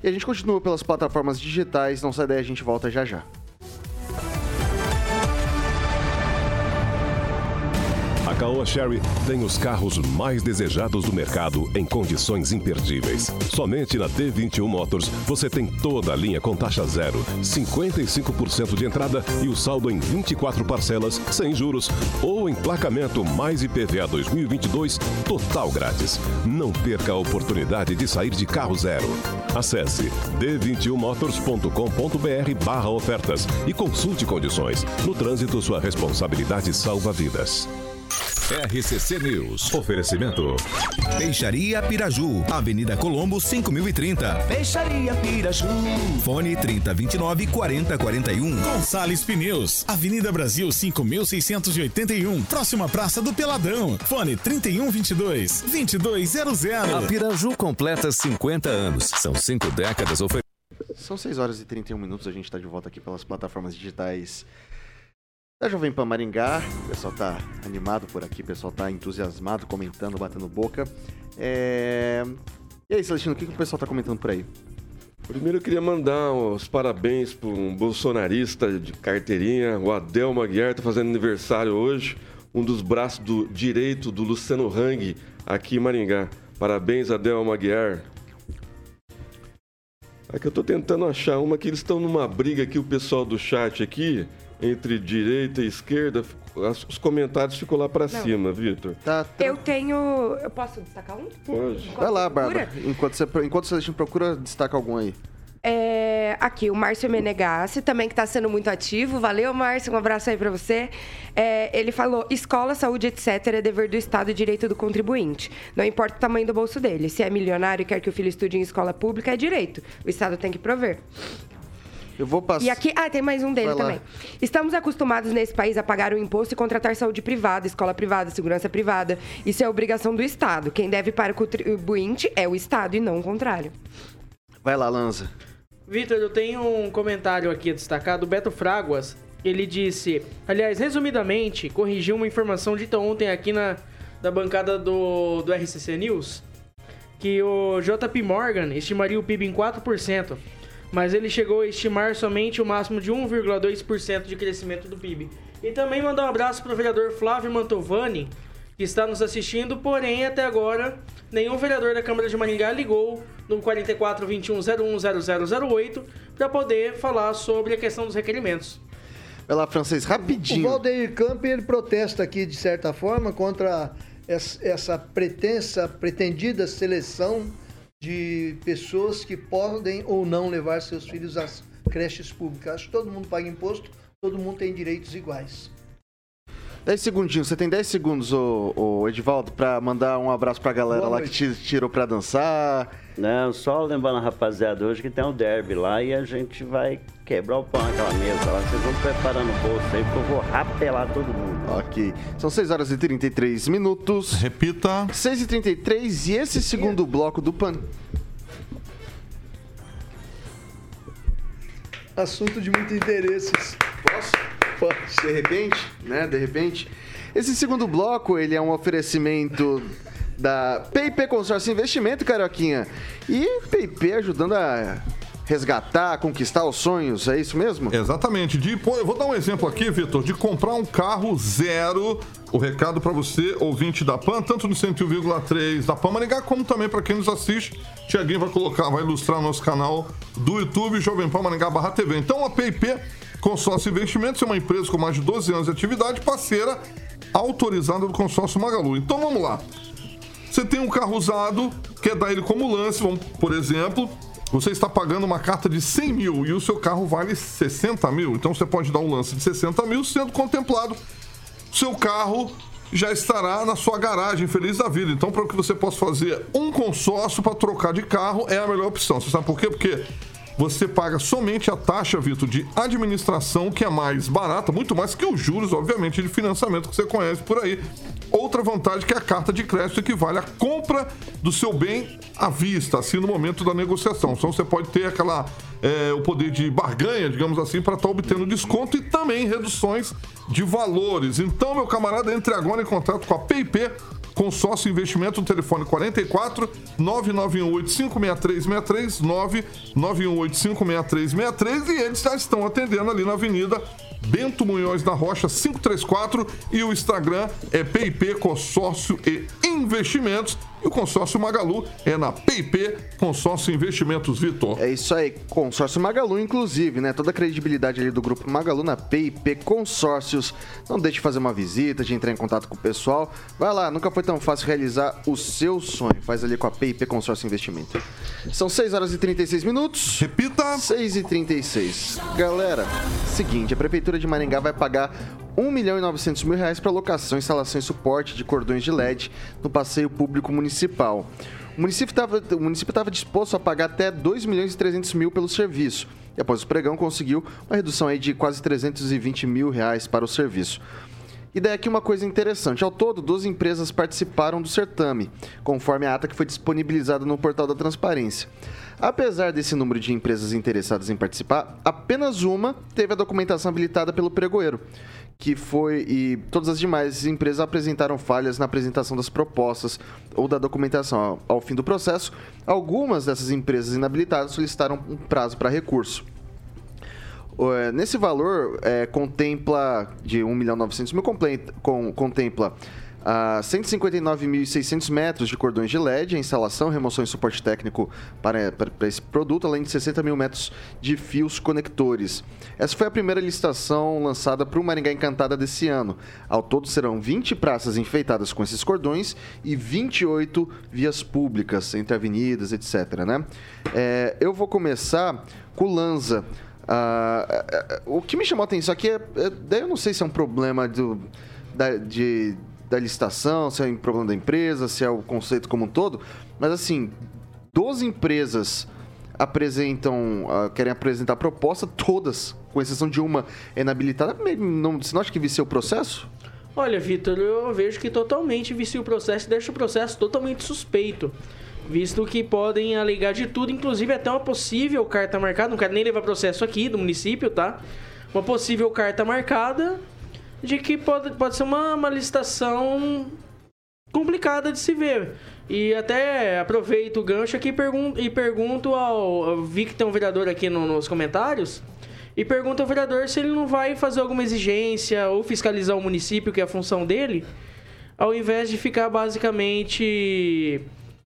E a gente continua pelas plataformas digitais. Não sai daí, a gente volta já já. Caoa Sherry tem os carros mais desejados do mercado em condições imperdíveis. Somente na D21 Motors você tem toda a linha com taxa zero, 55% de entrada e o saldo em 24 parcelas sem juros ou emplacamento mais IPVA 2022 total grátis. Não perca a oportunidade de sair de carro zero. Acesse d21motors.com.br barra ofertas e consulte condições. No trânsito, sua responsabilidade salva vidas. RCC News. Oferecimento. Peixaria Piraju, Avenida Colombo, 5030. Peixaria Piraju. Fone 3029 4041. Gonçalves Pneus, Avenida Brasil 5681, próxima Praça do Peladão. Fone 3122 2200. A Piraju completa 50 anos. São cinco décadas oferecendo. São 6 horas e 31 minutos, a gente está de volta aqui pelas plataformas digitais da Jovem Pan Maringá. O pessoal tá animado por aqui, o pessoal tá entusiasmado, comentando, batendo boca. É... E aí, Celestino, o que, que o pessoal tá comentando por aí? Primeiro eu queria mandar os parabéns para um bolsonarista de carteirinha, o Adel Maguiar, tá fazendo aniversário hoje, um dos braços do direito do Luciano Hang aqui em Maringá. Parabéns, Adel Maguiar. É que eu tô tentando achar uma que eles estão numa briga aqui, o pessoal do chat aqui, entre direita e esquerda. Os comentários ficam lá para cima, Vitor. Tá, Eu tenho. Eu posso destacar um? Pode. Vai lá? Bárbara. Enquanto, você, enquanto Celestino procura, destaca algum aí. É, aqui, o Márcio Menegassi, também que está sendo muito ativo. Valeu, Márcio, um abraço aí para você. É, ele falou: escola, saúde, etc. é dever do Estado e direito do contribuinte. Não importa o tamanho do bolso dele. Se é milionário e quer que o filho estude em escola pública, é direito. O Estado tem que prover. Eu vou passar. E aqui, ah, tem mais um dele também. Estamos acostumados nesse país a pagar o imposto e contratar saúde privada, escola privada, segurança privada. Isso é obrigação do Estado. Quem deve para o contribuinte é o Estado e não o contrário. Vai lá, Lanza. Vitor, eu tenho um comentário aqui a destacar do Beto Fraguas. Ele disse, aliás, resumidamente, corrigiu uma informação dita ontem aqui na, na bancada do, do RCC News, que o JP Morgan estimaria o PIB em 4%, mas ele chegou a estimar somente o máximo de 1,2% de crescimento do PIB. E também mandar um abraço para o vereador Flávio Mantovani, que está nos assistindo, porém, até agora, nenhum vereador da Câmara de Maringá ligou no 44 21 01 0008 para poder falar sobre a questão dos requerimentos. Vai lá, francês, O rapidinho. Valdeir Camp, ele protesta aqui, de certa forma, contra es- essa pretensa, pretendida seleção de pessoas que podem ou não levar seus filhos às creches públicas. Acho que todo mundo paga imposto, todo mundo tem direitos iguais. 10 segundinhos, você tem 10 segundos, ô, ô Edivaldo, pra mandar um abraço pra galera Boa lá noite. que te tirou pra dançar. Não, só lembrando a rapaziada hoje que tem o derby lá e a gente vai quebrar o pão naquela mesa lá. Vocês vão preparando o bolso aí, porque eu vou rapelar todo mundo. Ok. São 6 horas e 33 minutos. Repita. 6 e 33 e esse segundo bloco do Pan... Assunto de muito interesses. Posso? Pode. De repente, né? De repente. Esse segundo bloco, ele é um oferecimento da PIP Consórcio Investimento, Carioquinha. E PIP ajudando a resgatar, conquistar os sonhos, é isso mesmo? Exatamente. De, eu vou dar um exemplo aqui, Vitor, de comprar um carro zero. O recado para você, ouvinte da PAN, tanto no 101,3 da PAN Maringá, como também para quem nos assiste. Tiaguinho vai colocar, vai ilustrar nosso canal do YouTube, Jovem Pan Maringá barra TV. Então a PIP Consórcio Investimentos é uma empresa com mais de 12 anos de atividade, parceira autorizada do consórcio Magalu. Então vamos lá. Você tem um carro usado, quer dar ele como lance, vamos, por exemplo, você está pagando uma carta de 100 mil e o seu carro vale 60 mil. Então você pode dar um lance de 60 mil sendo contemplado. Seu carro já estará na sua garagem, feliz da vida. Então, para que você possa fazer um consórcio para trocar de carro, é a melhor opção. Você sabe por quê? Porque você paga somente a taxa, Vitor, de administração, que é mais barata, muito mais que os juros, obviamente, de financiamento que você conhece por aí. Outra vantagem que é a carta de crédito equivale à compra do seu bem à vista, assim, no momento da negociação. Então você pode ter aquela é, o poder de barganha, digamos assim, para estar obtendo desconto e também reduções de valores. Então, meu camarada, entre agora em contato com a PIP Consórcio Investimento telefone 44 991856363 991856363 e eles já estão atendendo ali na Avenida Bento Munhoz da Rocha 534 e o Instagram é PIP Consórcio e Investimentos. E o consórcio Magalu é na PIP Consórcio Investimentos Vitor. É isso aí, consórcio Magalu, inclusive, né? Toda a credibilidade ali do grupo Magalu na PIP Consórcios. Não deixe de fazer uma visita, de entrar em contato com o pessoal. Vai lá, nunca foi tão fácil realizar o seu sonho. Faz ali com a PIP Consórcio Investimento. São 6 horas e 36 minutos. Repita! 6 e 36. Galera, seguinte, a Prefeitura de Maringá vai pagar 1 milhão e 900 mil reais para locação, instalação e suporte de cordões de LED no passeio público municipal. O município estava disposto a pagar até 2 milhões e 300 mil pelo serviço. E após o pregão, conseguiu uma redução aí de quase 320 mil reais para o serviço. E daí aqui uma coisa interessante. Ao todo, 12 empresas participaram do certame, conforme a ata que foi disponibilizada no portal da transparência. Apesar desse número de empresas interessadas em participar, apenas uma teve a documentação habilitada pelo pregoeiro, que foi e todas as demais empresas apresentaram falhas na apresentação das propostas ou da documentação. Ao fim do processo, algumas dessas empresas inabilitadas solicitaram um prazo para recurso. É, nesse valor, é, contempla de 1 milhão 900 mil, com, contempla a 159.600 metros de cordões de LED, instalação, remoção e suporte técnico para, para, para, esse produto, além de 60 mil metros de fios conectores. Essa foi a primeira licitação lançada para o Maringá Encantada desse ano. Ao todo serão 20 praças enfeitadas com esses cordões e 28 vias públicas, entre avenidas, etc. Né? É, eu vou começar com o Lanza. Uh, o que me chamou a atenção aqui é, é, daí eu não sei se é um problema do, da, de da licitação, se é um problema da empresa, se é o conceito como um todo, mas assim, 12 empresas apresentam, uh, querem apresentar proposta, todas, com exceção de uma inabilitada. Não, você não acha que vicia o processo? Olha, Vitor, eu vejo que totalmente vicia o processo e deixa o processo totalmente suspeito. Visto que podem alegar de tudo, inclusive até uma possível carta marcada. Não quero nem levar processo aqui do município, tá? Uma possível carta marcada de que pode, pode ser uma, uma licitação complicada de se ver. E até aproveito o gancho aqui e pergunto, e pergunto ao. Vi que tem um vereador aqui no, nos comentários. E pergunto ao vereador se ele não vai fazer alguma exigência ou fiscalizar o município, que é a função dele, ao invés de ficar basicamente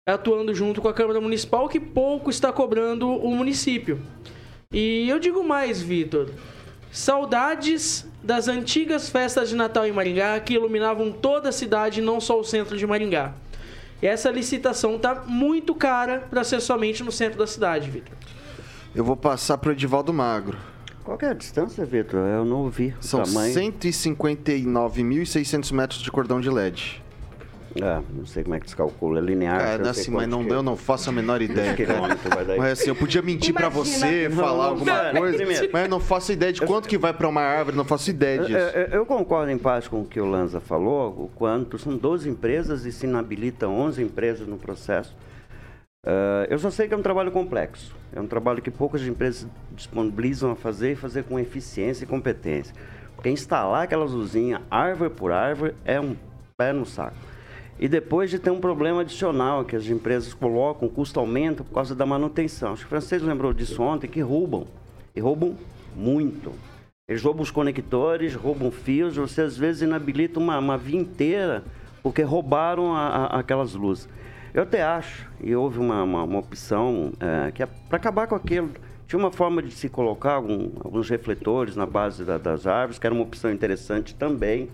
atuando junto com a Câmara Municipal, que pouco está cobrando o município. E eu digo mais, Vitor. Saudades das antigas festas de Natal em Maringá que iluminavam toda a cidade, não só o centro de Maringá. E essa licitação tá muito cara para ser somente no centro da cidade, Vitor. Eu vou passar para o Edivaldo Magro. Qual é a distância, Vitor? Eu não ouvi. São 159.600 metros de cordão de LED. É, não sei como é que se calcula, é linear. É, assim, mas não, eu não faço a menor ideia. mas assim, eu podia mentir para você, não, falar alguma não, coisa, primeiro. mas eu não faço ideia de quanto que vai para uma árvore, não faço ideia disso. Eu, eu, eu, concordo em parte com o que o Lanza falou, o quanto são 12 empresas e se inabilitam 11 empresas no processo. Uh, eu só sei que é um trabalho complexo. É um trabalho que poucas empresas disponibilizam a fazer e fazer com eficiência e competência. Porque instalar aquelas luzinhas árvore por árvore é um pé no saco. E depois de ter um problema adicional que as empresas colocam, o custo aumenta por causa da manutenção. Acho que o francês lembrou disso ontem, que roubam. E roubam muito. Eles roubam os conectores, roubam fios, você às vezes inabilita uma, uma via inteira porque roubaram a, a, aquelas luzes. Eu até acho, e houve uma, uma, uma opção é, que é para acabar com aquilo. Tinha uma forma de se colocar algum, alguns refletores na base da, das árvores, que era uma opção interessante também.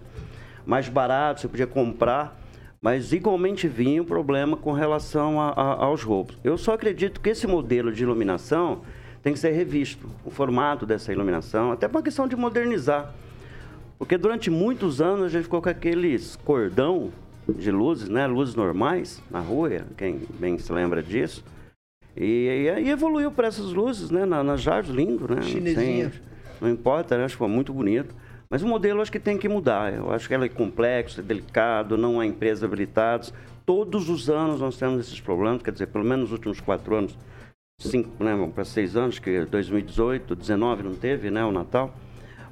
Mais barato, você podia comprar mas igualmente vinha um problema com relação a, a, aos roubos. Eu só acredito que esse modelo de iluminação tem que ser revisto, o formato dessa iluminação, até uma questão de modernizar. Porque durante muitos anos a gente ficou com aqueles cordão de luzes, né? Luzes normais na rua, quem bem se lembra disso. E aí evoluiu para essas luzes, né? Na, nas jardas, lindo, né? Chinesinha. Sem, não importa, né? Acho que foi muito bonito. Mas o modelo acho que tem que mudar. Eu acho que ela é complexo, é delicado, não há empresas habilitadas. Todos os anos nós temos esses problemas, quer dizer, pelo menos nos últimos quatro anos, cinco, né, para seis anos, que 2018, 2019 não teve, né, o Natal.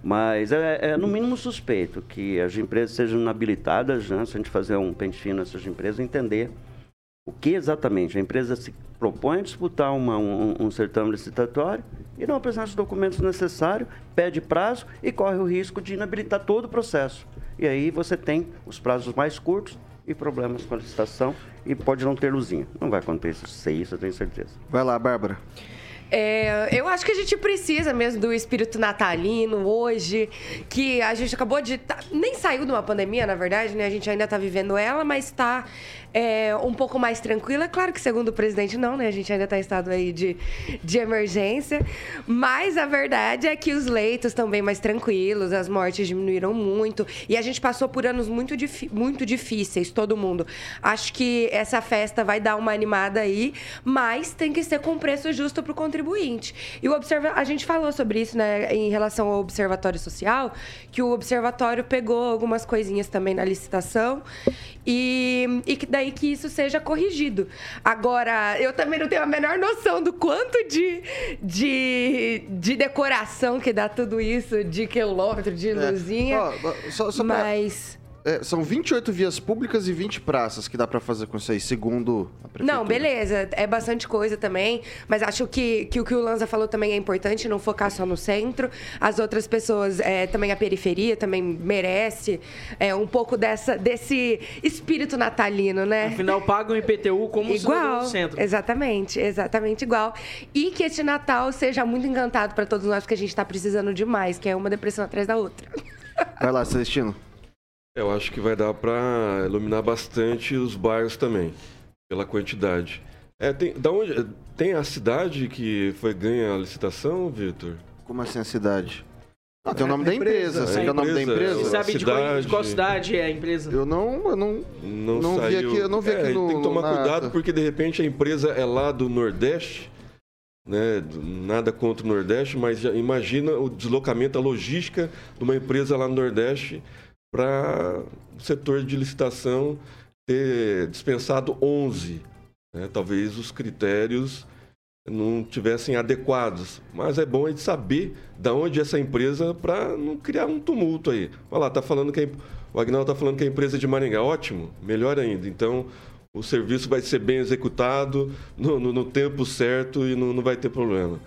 Mas é, é, no mínimo suspeito que as empresas sejam inabilitadas, né, se a gente fazer um pente fino nessas empresas, entender o que exatamente a empresa se propõe a disputar uma, um, um certame licitatório e não apresentar os documentos necessários, pede prazo e corre o risco de inabilitar todo o processo. E aí você tem os prazos mais curtos e problemas com a licitação e pode não ter luzinha. Não vai acontecer isso, eu tenho certeza. Vai lá, Bárbara. É, eu acho que a gente precisa mesmo do espírito natalino hoje, que a gente acabou de. tá- nem saiu de uma pandemia, na verdade, né? A gente ainda tá vivendo ela, mas tá é, um pouco mais tranquila. Claro que, segundo o presidente, não, né? A gente ainda tá em estado aí de, de emergência. Mas a verdade é que os leitos estão bem mais tranquilos, as mortes diminuíram muito. E a gente passou por anos muito, muito difíceis, todo mundo. Acho que essa festa vai dar uma animada aí, mas tem que ser com preço justo para o contribuinte. E o observa a gente falou sobre isso, né, em relação ao observatório social, que o observatório pegou algumas coisinhas também na licitação e, e que daí que isso seja corrigido. Agora, eu também não tenho a menor noção do quanto de, de, de decoração que dá tudo isso, de quilômetro, de luzinha. É. Ó, só- só pra- mas. É, são 28 vias públicas e 20 praças que dá pra fazer com isso aí, segundo a prefeitura. Não, beleza, é bastante coisa também, mas acho que, que o que o Lanza falou também é importante, não focar só no centro. As outras pessoas, é, também a periferia, também merece é, um pouco dessa, desse espírito natalino, né? Afinal, pagam IPTU como Igual, do centro. exatamente, exatamente igual. E que esse Natal seja muito encantado para todos nós, porque a gente tá precisando demais, que é uma depressão atrás da outra. Vai lá, Celestino. Eu acho que vai dar para iluminar bastante os bairros também, pela quantidade. É, tem, da onde, tem a cidade que foi ganha a licitação, Vitor? Como assim a cidade? Ah, tem o nome É, da a empresa. empresa. Você É, quer o nome da empresa? Você sabe de qual, de qual cidade. é a empresa? Eu não, eu não, Não, Não vi saiu. aqui- eu não vi É, aqui no- Tem que tomar cuidado ata. porque de repente a empresa é lá do Nordeste, né? Nada contra o Nordeste, mas já imagina o deslocamento, a logística de uma empresa lá no Nordeste para o setor de licitação ter dispensado 11. né? Talvez os critérios não tivessem adequados. Mas é bom a gente saber da onde é essa empresa para não criar um tumulto aí. Olha lá, tá falando que a, o Agnaldo está falando que é a empresa de Maringá. Ótimo, melhor ainda. Então, o serviço vai ser bem executado no, no- no tempo certo e não, não vai ter problema.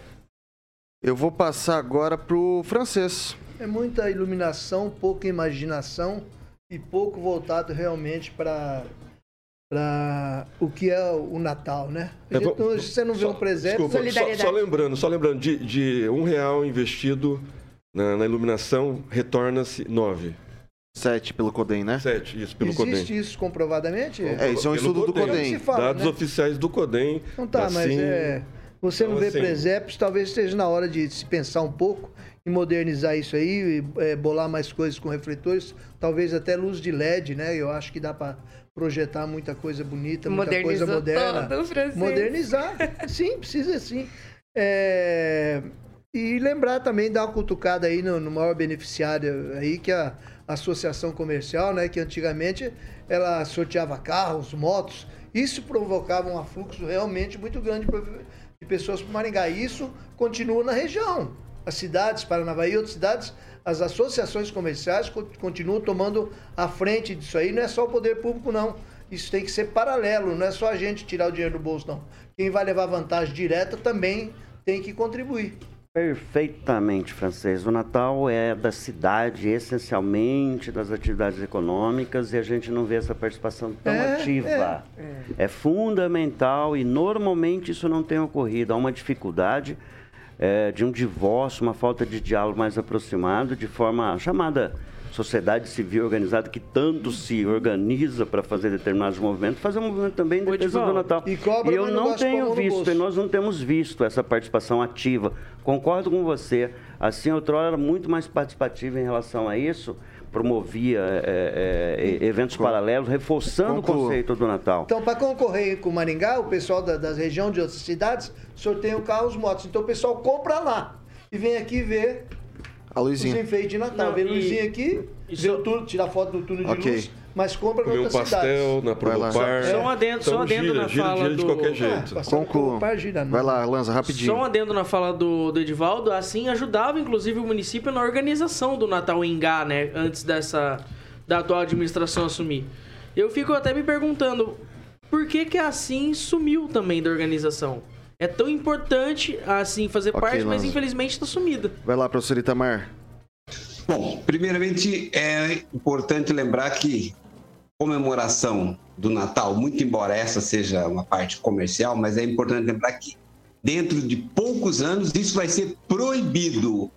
Eu vou passar agora pro francês. É muita iluminação, pouca imaginação e pouco voltado realmente para para o que é o Natal, né? É, vou- você não vê um presépio. Desculpa, só, só lembrando, só lembrando, de, de um real investido na, na iluminação, retorna-se nove. Sete pelo CODEM, né? Sete, isso, pelo CODEM. Existe isso comprovadamente? É, isso é um Pelo estudo do CODEM. Fala, Dados né? oficiais do CODEM. Então tá, mas é, você não então, vê assim, presépios, talvez esteja na hora de se pensar um pouco em modernizar isso aí, e, é, bolar mais coisas com refletores, talvez até luz de LED, né? Eu acho que dá para projetar muita coisa bonita, muita coisa Modernizou moderna. todo. Modernizar, sim, precisa sim. É, E lembrar também, dar uma cutucada aí no, no maior beneficiário aí, que é a Associação Comercial, né? Que antigamente ela sorteava carros, motos. Isso provocava um afluxo realmente muito grande de pessoas para Maringá. E Isso continua na região. As cidades, Paranavaí e outras cidades, as associações comerciais co- continuam tomando a frente disso aí. Não é só o poder público, não. Isso tem que ser paralelo, não é só a gente tirar o dinheiro do bolso, não. Quem vai levar vantagem direta também tem que contribuir. Perfeitamente, francês. O Natal é da cidade, essencialmente das atividades econômicas, e a gente não vê essa participação tão É, ativa. É. fundamental e normalmente isso não tem ocorrido. Há uma dificuldade é, de um divórcio, uma falta de diálogo mais aproximado, de forma chamada sociedade civil organizada, que tanto se organiza para fazer determinados movimentos, fazer um movimento também em defesa do Natal. e cobra, eu mas não tenho visto, e nós não temos visto essa participação ativa. Concordo com você. Assim, outrora era muito mais participativa em relação a isso, promovia é, é, é, eventos paralelos, reforçando o conceito do Natal. Então, para concorrer com Maringá, o pessoal da, das regiões de outras cidades sorteiam carros, motos. Então, o pessoal compra lá e vem aqui ver A os luzinha. enfeites de Natal. Não, vê e- luzinha aqui, e vê só- o túnel, tira foto do túnel de Ok. luz, mas compra Comer um outras pastel cidades. na. Promopar. Só um adendo, só um Então, adendo gira, na gira, fala gira de do- qualquer É, jeito. gira, não. Vai lá, Lanza, rapidinho. Só um adendo na fala do, do Edivaldo, assim ajudava inclusive o município na organização do Natal em Gá, né? Antes dessa da atual administração assumir. Eu fico até me perguntando por que que assim sumiu também da organização. É tão importante assim fazer Ok, parte, mas infelizmente tá sumida. Vai lá, professor Itamar. Bom, primeiramente é importante lembrar que comemoração do Natal, muito embora essa seja uma parte comercial, mas é importante lembrar que dentro de poucos anos isso vai ser proibido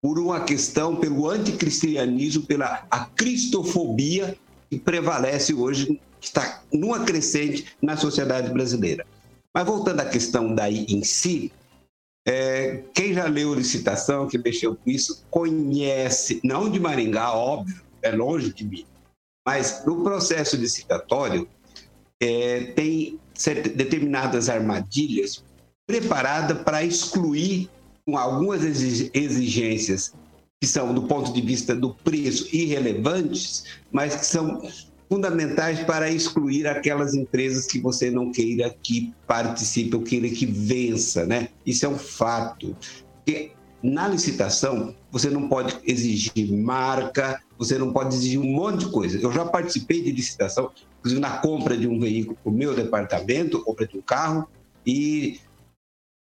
por uma questão pelo anticristianismo, pela a cristofobia que prevalece hoje, que está numa crescente na sociedade brasileira. Mas voltando à questão daí em si, é, quem já leu licitação, que mexeu com isso, conhece, não de Maringá, óbvio, é longe de mim, mas no processo licitatório é, tem determinadas armadilhas preparadas para excluir com algumas exig- exigências que são, do ponto de vista do preço, irrelevantes, mas que são fundamentais para excluir aquelas empresas que você não queira que participe ou queira que vença, né? Isso é um fato. Porque na licitação, você não pode exigir marca, você não pode exigir um monte de coisa. Eu já participei de licitação, inclusive na compra de um veículo para o meu departamento, compra de um carro, e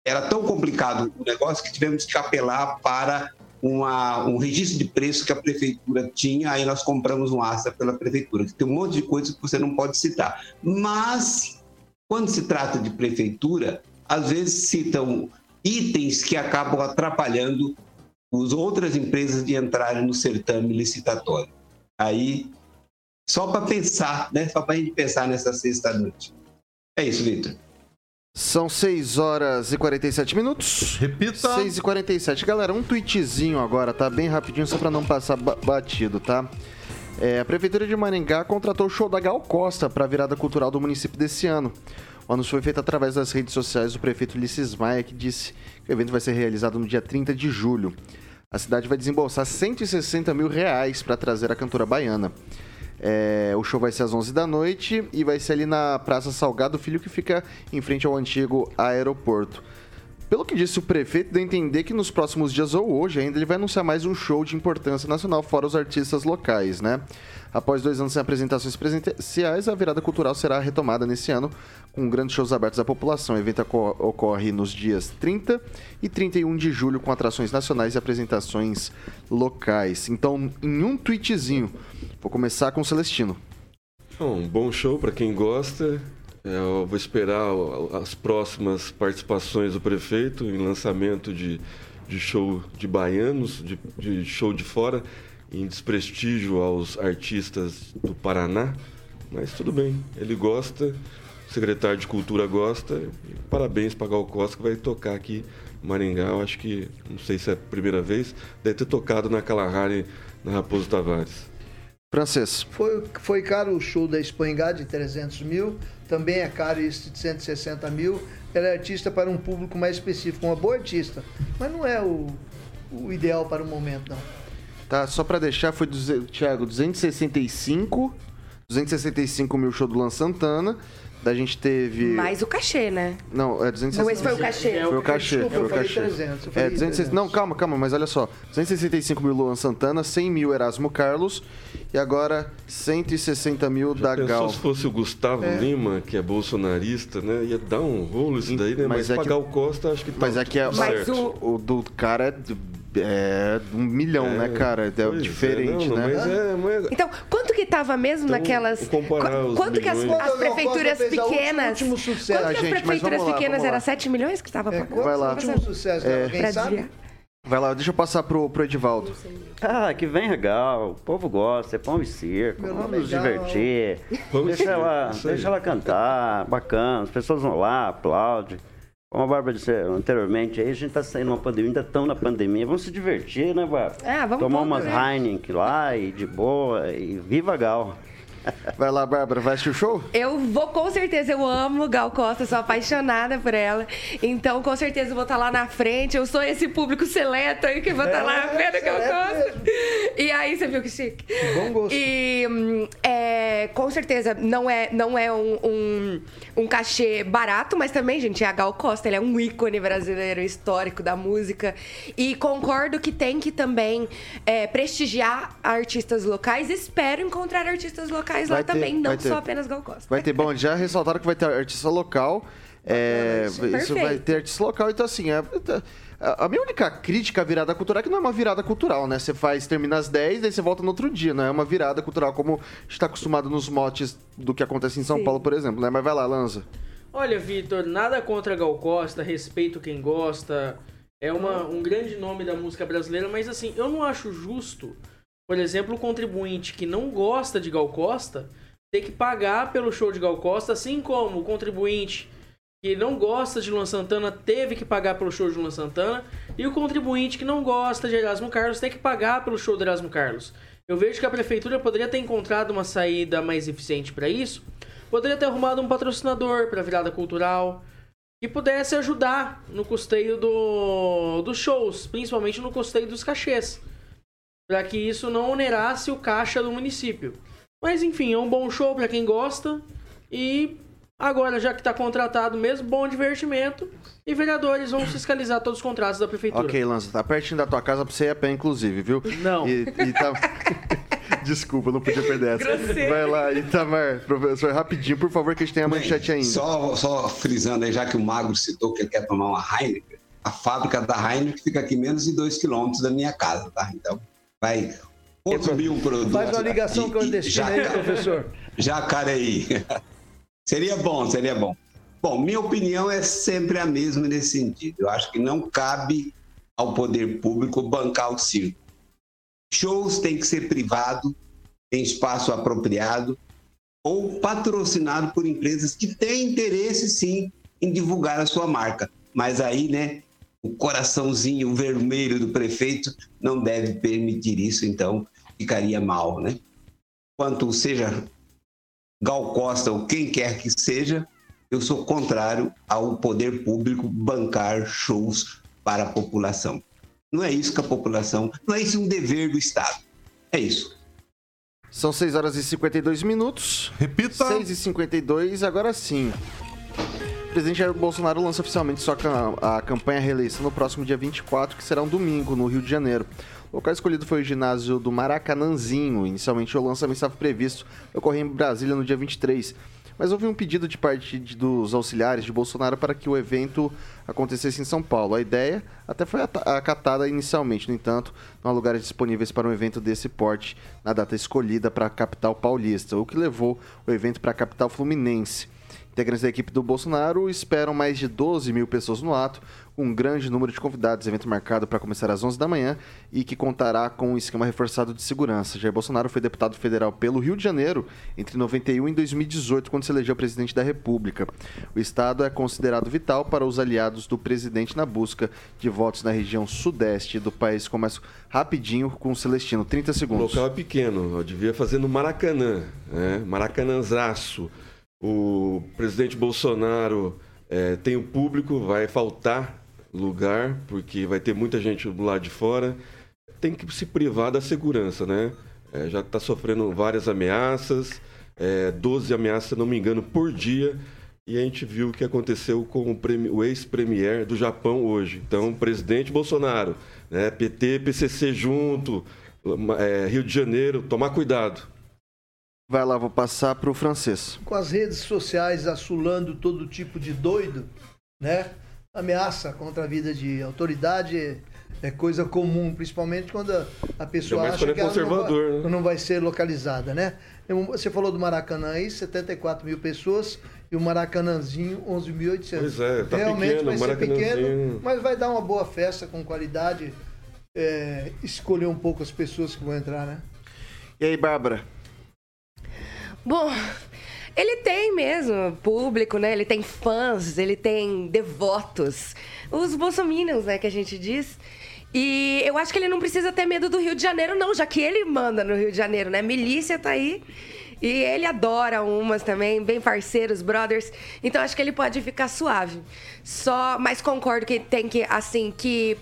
era tão complicado o negócio que tivemos que apelar para uma, um registro de preço que a prefeitura tinha, aí nós compramos um ASA pela prefeitura, tem um monte de coisas que você não pode citar. Mas, quando se trata de prefeitura, às vezes citam itens que acabam atrapalhando as outras empresas de entrarem no certame licitatório. Aí, só para pensar, né? Só para a gente pensar nessa sexta-noite. É isso, Vitor. São 6 horas e 47 minutos. Repita. 6 e 47. Galera, um tweetzinho agora, tá? Bem rapidinho, só pra não passar ba- batido, tá? É, a Prefeitura de Maringá contratou o show da Gal Costa para a virada cultural do município desse ano. O anúncio foi feito através das redes sociais do prefeito Ulisses Maia, que disse que o evento vai ser realizado no dia 30 de julho. A cidade vai desembolsar 160 mil reais para trazer a cantora baiana. É, o show vai ser às 11 da noite e vai ser ali na Praça Salgado Filho, que fica em frente ao antigo aeroporto. Pelo que disse o prefeito, deu a entender que nos próximos dias ou hoje ainda ele vai anunciar mais um show de importância nacional, fora os artistas locais, né? Após dois anos sem apresentações presenciais, a virada cultural será retomada nesse ano com grandes shows abertos à população. O evento ocorre nos dias 30 e 31 de julho com atrações nacionais e apresentações locais. Então, em um tweetzinho, vou começar com o Celestino. Um bom show para quem gosta. É, Eu vou esperar as próximas participações do prefeito em lançamento de, de show de baianos, de, de show de fora, em desprestígio aos artistas do Paraná. Mas tudo bem, ele gosta, o secretário de Cultura gosta. parabéns para Gal Costa que vai tocar aqui em Maringá. Eu acho que, não sei se é a primeira vez, deve ter tocado na Kalahari, na Raposo Tavares. Francês. Foi, foi caro o show da Espanhá de 300 mil, também é caro esse de 160 mil. Ela é artista para um público mais específico, uma boa artista, mas não é o, o ideal para o momento, não. Tá, só pra deixar, foi, Thiago, 265, 265 mil show do Luan Santana. Da gente teve... Mais o cachê, né? Não, é 260. Não, esse foi o cachê. Foi o cachê, Desculpa, foi eu o falei cachê. 300, eu é, falei 260, 300. não, calma, calma, mas olha só. 265 mil Luan Santana, 100 mil Erasmo Carlos e agora 160 mil da Pensou Gal. se fosse o Gustavo É. Lima, que é bolsonarista, né? Ia dar um rolo isso daí, né? Mas Mas, é pra que- Gal Costa, acho que tá Mas é que é, Mas o- o do cara é, é um milhão, É, né, cara? É é, diferente, não, né? Mas é, mas Então, quanto que tava mesmo Então, naquelas. Qu- quanto que as, as Quando a Gal prefeituras pequenas. último sucesso. Quanto Ah, que as prefeituras vamos lá, pequenas vamos era lá. 7 milhões que tava É, pagando? qual Vai lá. foi o último sucesso? É. Quem Pra sabe? desviar. Vai lá, deixa eu passar pro, pro Edivaldo. Ah, que vem legal, o povo gosta, é pão e circo, Meu vamos é nos divertir. Pão e Deixa circo, ela, deixa ela cantar, bacana, as pessoas vão lá, aplaudem. Como a Bárbara disse anteriormente, aí a gente tá saindo uma pandemia, ainda estão na pandemia, vamos se divertir, né, Bárbara? Ah, vamos Tomar umas né? Heineken lá e de boa, e viva Gal. Vai lá, Bárbara, vai assistir o show? Eu vou, com certeza, eu amo Gal Costa, sou apaixonada por ela. Então, com certeza, eu vou estar lá na frente. Eu sou esse público seleto aí que vou estar lá É, vendo Gal Costa. E aí, você viu que chique? Bom gosto. E hum, é, com certeza não é, não é um, um, um cachê barato, mas também, gente, é a Gal Costa. Ele é um ícone brasileiro histórico da música. E concordo que tem que também é, prestigiar artistas locais. Espero encontrar artistas locais Vai lá ter, também, não ter. só apenas Gal Costa. Vai ter, bom, já ressaltaram que vai ter artista local. É, isso. isso vai ter artista local. Então, assim, é- a, a minha única crítica à virada cultural é que não é uma virada cultural, né? Você faz, termina às 10, daí você volta no outro dia. Não é uma virada cultural como a gente está acostumado nos motes do que acontece em São Sim. Paulo, por exemplo, né? Mas vai lá, Lanza. Olha, Vitor, nada contra Gal Costa, respeito quem gosta. É uma, um grande nome da música brasileira, mas assim, eu não acho justo, por exemplo, o contribuinte que não gosta de Gal Costa ter que pagar pelo show de Gal Costa, assim como o contribuinte que não gosta de Luan Santana teve que pagar pelo show de Luan Santana, e o contribuinte que não gosta de Erasmo Carlos tem que pagar pelo show do Erasmo Carlos. Eu vejo que a prefeitura poderia ter encontrado uma saída mais eficiente para isso, poderia ter arrumado um patrocinador para a virada cultural que pudesse ajudar no custeio do, dos shows, principalmente no custeio dos cachês, para que isso não onerasse o caixa do município. Mas enfim, é um bom show para quem gosta e agora já que está contratado mesmo, bom divertimento e vereadores vão fiscalizar todos os contratos da prefeitura. Ok, Lanza, tá pertinho da tua casa pra você ir a pé, inclusive, viu? Não. E, e tá... <laughs> Desculpa, não podia perder essa. Vai lá, Itamar, professor, rapidinho, por favor, que a gente tem a manchete ainda. Só, só frisando aí, já que o Magro citou que ele quer tomar uma Heineken, a fábrica da Heineken fica aqui menos de 2 quilômetros da minha casa, tá? Então, vai consumir um produto. Faz uma ligação de- clandestina de aí, professor. <laughs> Jacareí. <laughs> seria bom, seria bom. Bom, minha opinião é sempre a mesma nesse sentido. Eu acho que não cabe ao poder público bancar o circo. Shows têm que ser privado, em espaço apropriado ou patrocinado por empresas que têm interesse sim em divulgar a sua marca. Mas aí, né, o coraçãozinho vermelho do prefeito não deve permitir isso, então ficaria mal, né? Quanto seja Gal Costa ou quem quer que seja, eu sou contrário ao poder público bancar shows para a população. Não é isso que a população, não é isso um dever do Estado. É isso. São 6 horas e 52 minutos. Repita. 6 e 52, agora sim. O presidente Jair Bolsonaro lança oficialmente sua a campanha reeleição no próximo dia 24, que será um domingo, no Rio de Janeiro. O local escolhido foi o ginásio do Maracanãzinho. Inicialmente, o lançamento estava previsto ocorrer em Brasília no dia 23. Mas houve um pedido de parte de- dos auxiliares de Bolsonaro para que o evento acontecesse em São Paulo. A ideia até foi ata- acatada inicialmente, no entanto, não há lugares disponíveis para um evento desse porte na data escolhida para a capital paulista, o que levou o evento para a capital fluminense. Integrantes da equipe do Bolsonaro esperam mais de 12 mil pessoas no ato, um grande número de convidados. Evento marcado para começar às 11 da manhã e que contará com um esquema reforçado de segurança. Jair Bolsonaro foi deputado federal pelo Rio de Janeiro entre 91 e 2018, quando se elegeu presidente da República. O estado é considerado vital para os aliados do presidente na busca de votos na região sudeste do país. Começo rapidinho com o Celestino, 30 O segundos. local é pequeno, eu devia fazer no Maracanã, né? Maracanãzaço. O presidente Bolsonaro eh, tem o público, vai faltar lugar, porque vai ter muita gente do lado de fora. Tem que se privar da segurança, né? Eh, já está sofrendo várias ameaças, eh, 12 ameaças, se não me engano, por dia. E a gente viu o que aconteceu com o, o ex-premier do Japão hoje. Então, presidente Bolsonaro, né? PT, PCC junto, eh, Rio de Janeiro, tomar cuidado. Vai lá, vou passar para o francês. Com as redes sociais assolando todo tipo de doido, né? Ameaça contra a vida de autoridade é, é coisa comum, principalmente quando a, pessoa acha é que ela não vai, né? não vai ser localizada, né? Você falou do Maracanã aí, 74 mil pessoas e o Maracanãzinho, 11.800. Pois é, tá Realmente pequeno, vai ser pequeno, mas vai dar uma boa festa com qualidade. é, escolher um pouco as pessoas que vão entrar, né? E aí, Bárbara? Bom, ele tem mesmo público, né? Ele tem fãs, ele tem devotos. Os bolsominions, né, que a gente diz. E eu acho que ele não precisa ter medo do Rio de Janeiro, não, já que ele manda no Rio de Janeiro, né? Milícia tá aí. E ele adora umas também, bem parceiros, brothers. Então acho que ele pode ficar suave. Só, mas concordo que tem que, assim, que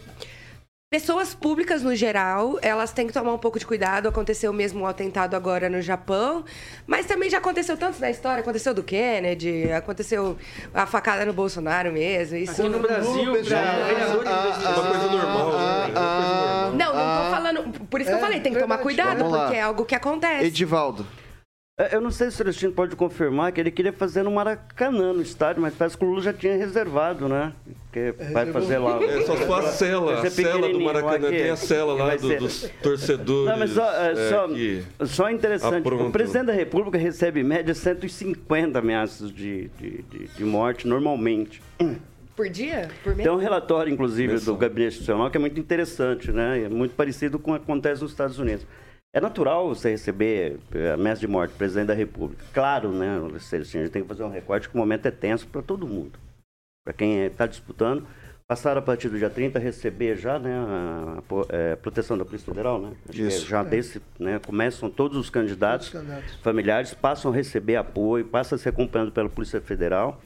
Pessoas públicas, no geral, elas têm que tomar um pouco de cuidado. Aconteceu mesmo um atentado agora no Japão, mas também já aconteceu tanto na história. Aconteceu do Kennedy, aconteceu a facada no Bolsonaro mesmo. Isso Aqui no Brasil, de É uma coisa normal, né? É uma coisa normal. Não, não tô falando. Por isso que eu É, falei, tem que tomar cuidado, porque é algo que acontece. Edivaldo. É, Eu não sei se o Celestino pode confirmar que ele queria fazer no Maracanã, no estádio, mas parece que o Lula já tinha reservado, né? Porque vai fazer lá. É só a cela, a cela do Maracanã. aqui. Tem a cela lá do- ser- dos torcedores. Não, mas só, é, é, só, só interessante, aprontam. o presidente da República recebe em média 150 ameaças de, de, de, de morte normalmente. Por dia? Por mês? Tem um relatório, inclusive, do Gabinete Institucional que é muito interessante, né? É muito parecido com o que acontece nos Estados Unidos. É natural você receber eh, ameaça de morte do presidente da República. Claro, né, Celestino, a gente tem que fazer um recorte que o momento é tenso para todo mundo. Para quem está disputando, passaram a partir do dia 30 a receber já né, a, a po- eh, proteção da Polícia Federal, né? Isso. Já É. desse, né, começam todos os candidatos, Todos os candidatos. familiares passam a receber apoio, passam a ser acompanhados pela Polícia Federal.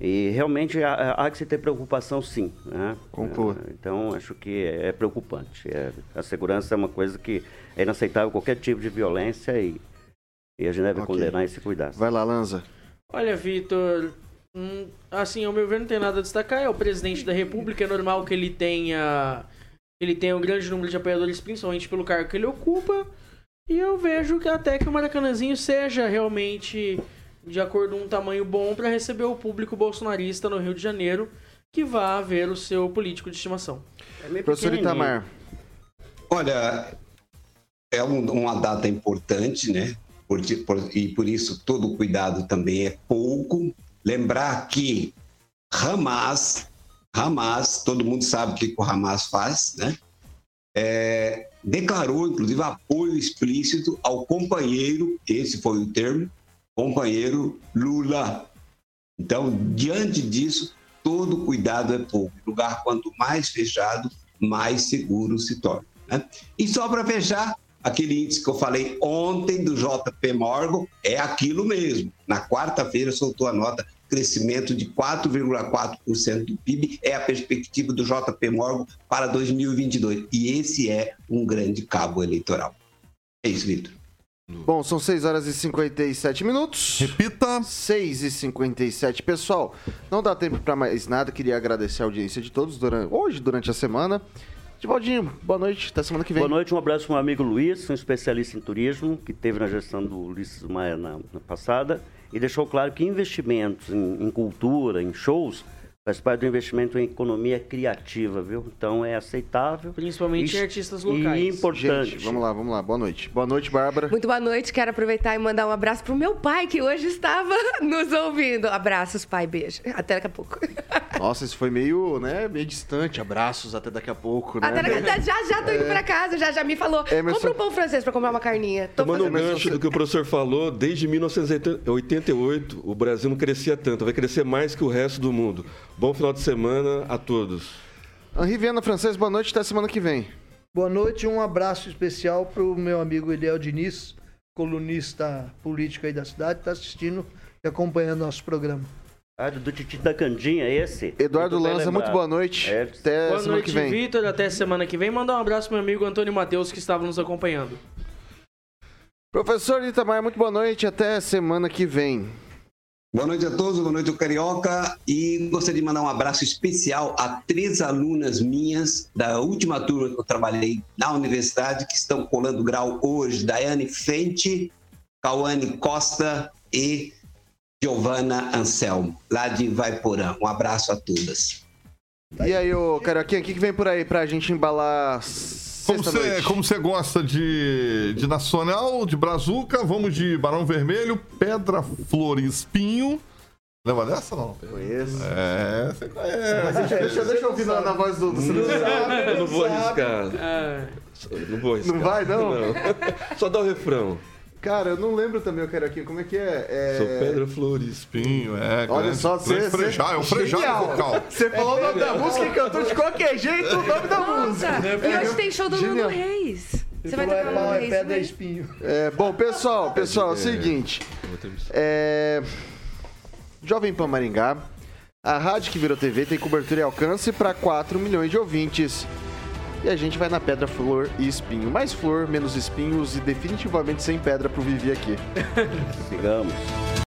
E realmente há, há que se ter preocupação, sim. Né? Conclua. É, Então, acho que é, preocupante. É- a segurança é uma coisa que é inaceitável, qualquer tipo de violência, e, e a gente deve Ok. condenar e se cuidar. Vai lá, Lanza. Olha, Vitor, hum, assim, ao meu ver, não tem nada a destacar. É o presidente da República, é normal que ele tenha. Ele tenha um grande número de apoiadores, principalmente pelo cargo que ele ocupa. E eu vejo que até que o Maracanãzinho seja realmente de acordo com um tamanho bom para receber o público bolsonarista no Rio de Janeiro, que vá ver o seu político de estimação. Professor Itamar. Olha, é um- uma data importante, né? Por- por- e por isso todo cuidado também é pouco. Lembrar que Hamas, Hamas, todo mundo sabe o que o Hamas faz, né? É, declarou, inclusive, apoio explícito ao companheiro, esse foi o termo, companheiro Lula. Então, diante disso, todo cuidado é pouco. Lugar quanto mais fechado, mais seguro se torna. né? E só para fechar, aquele índice que eu falei ontem do JP Morgan é aquilo mesmo. Na quarta-feira soltou a nota crescimento de 4,4% do PIB é a perspectiva do JP Morgan para 2022 e esse é um grande cabo eleitoral. É isso, Vitor. Bom, são 6 horas e 57 minutos. Repita. 6 e 57. Pessoal, não dá tempo para mais nada. Queria agradecer a audiência de todos durante, hoje, durante a semana. Divaldinho, boa noite. Até semana que vem. Boa noite, um abraço para o meu amigo Luiz, um especialista em turismo, que teve na gestão do Ulisses Maia na, na passada, e deixou claro que investimentos em, em cultura, em shows, faz parte do investimento em economia criativa, viu? Então é aceitável. Principalmente em artistas locais. E importante. Gente, vamos lá, vamos lá. Boa noite. Boa noite, Bárbara. Muito boa noite, quero aproveitar e mandar um abraço pro meu pai, que hoje estava <laughs> nos ouvindo. Abraços, pai, beijo. Até daqui a pouco. <laughs> Nossa, isso foi meio, né, meio distante. Abraços até daqui a pouco, né? Até daqui a já, já tô indo pra casa, já, já me falou. Emerson- Compra um pão francês pra comprar uma carninha. Tô Tomando um gancho do que o professor falou, desde 1988 o Brasil não crescia tanto, vai crescer mais que o resto do mundo. Bom final de semana a todos. Henri Viana Francês, boa noite. Até semana que vem. Boa noite, um abraço especial para o meu amigo Eliel Diniz, colunista político aí da cidade, está assistindo e acompanhando nosso programa. Ah, do Titi da Candinha, esse. Eduardo Muito Lanza, muito boa noite. É, Até Boa semana noite, que vem. Vitor. Até semana que vem. Mandar um abraço pro meu amigo Antônio Matheus, que estava nos acompanhando. Professor Itamar, muito boa noite. Até semana que vem. Boa noite a todos, boa noite ao Carioca. E gostaria de mandar um abraço especial a três alunas minhas da última turma que eu trabalhei na universidade, que estão colando grau hoje: Daiane Fente, Cauane Costa e Giovana Anselmo, lá de Vaiporã. Um abraço a todas. E aí, ô Carioquinha, o que, que vem por aí pra gente embalar Como você, sexta-noite? como você gosta de, de Nacional, de Brazuca, vamos de Barão Vermelho, Pedra, Flor e Espinho. Lembra dessa não? Conheço. É, você conhece. Deixa, deixa eu ouvir na, na voz do, do Eu não vou arriscar. Eu Não vou arriscar. Não vai, não? Só dá o refrão. Cara, eu não lembro também, o Carioquinha, como é que é? é... Sou pedra, flor e Espinho, é. Olha só, você... Frejá, é o Frejá Genial. vocal. Você falou o nome da música e cantou de qualquer jeito o nome da música. E hoje tem show do Nuno. Reis. Você vai Falou, tocar é o pau, Nuno é Reis pedra, é também? espinho. É, bom, pessoal, pessoal, é o seguinte. É... Jovem Pan Maringá, a rádio que virou TV tem cobertura e alcance para 4 milhões de ouvintes. E a gente vai na pedra, flor e espinho. Mais flor, menos espinhos e definitivamente sem pedra pro Vivi aqui. <laughs> Sigamos.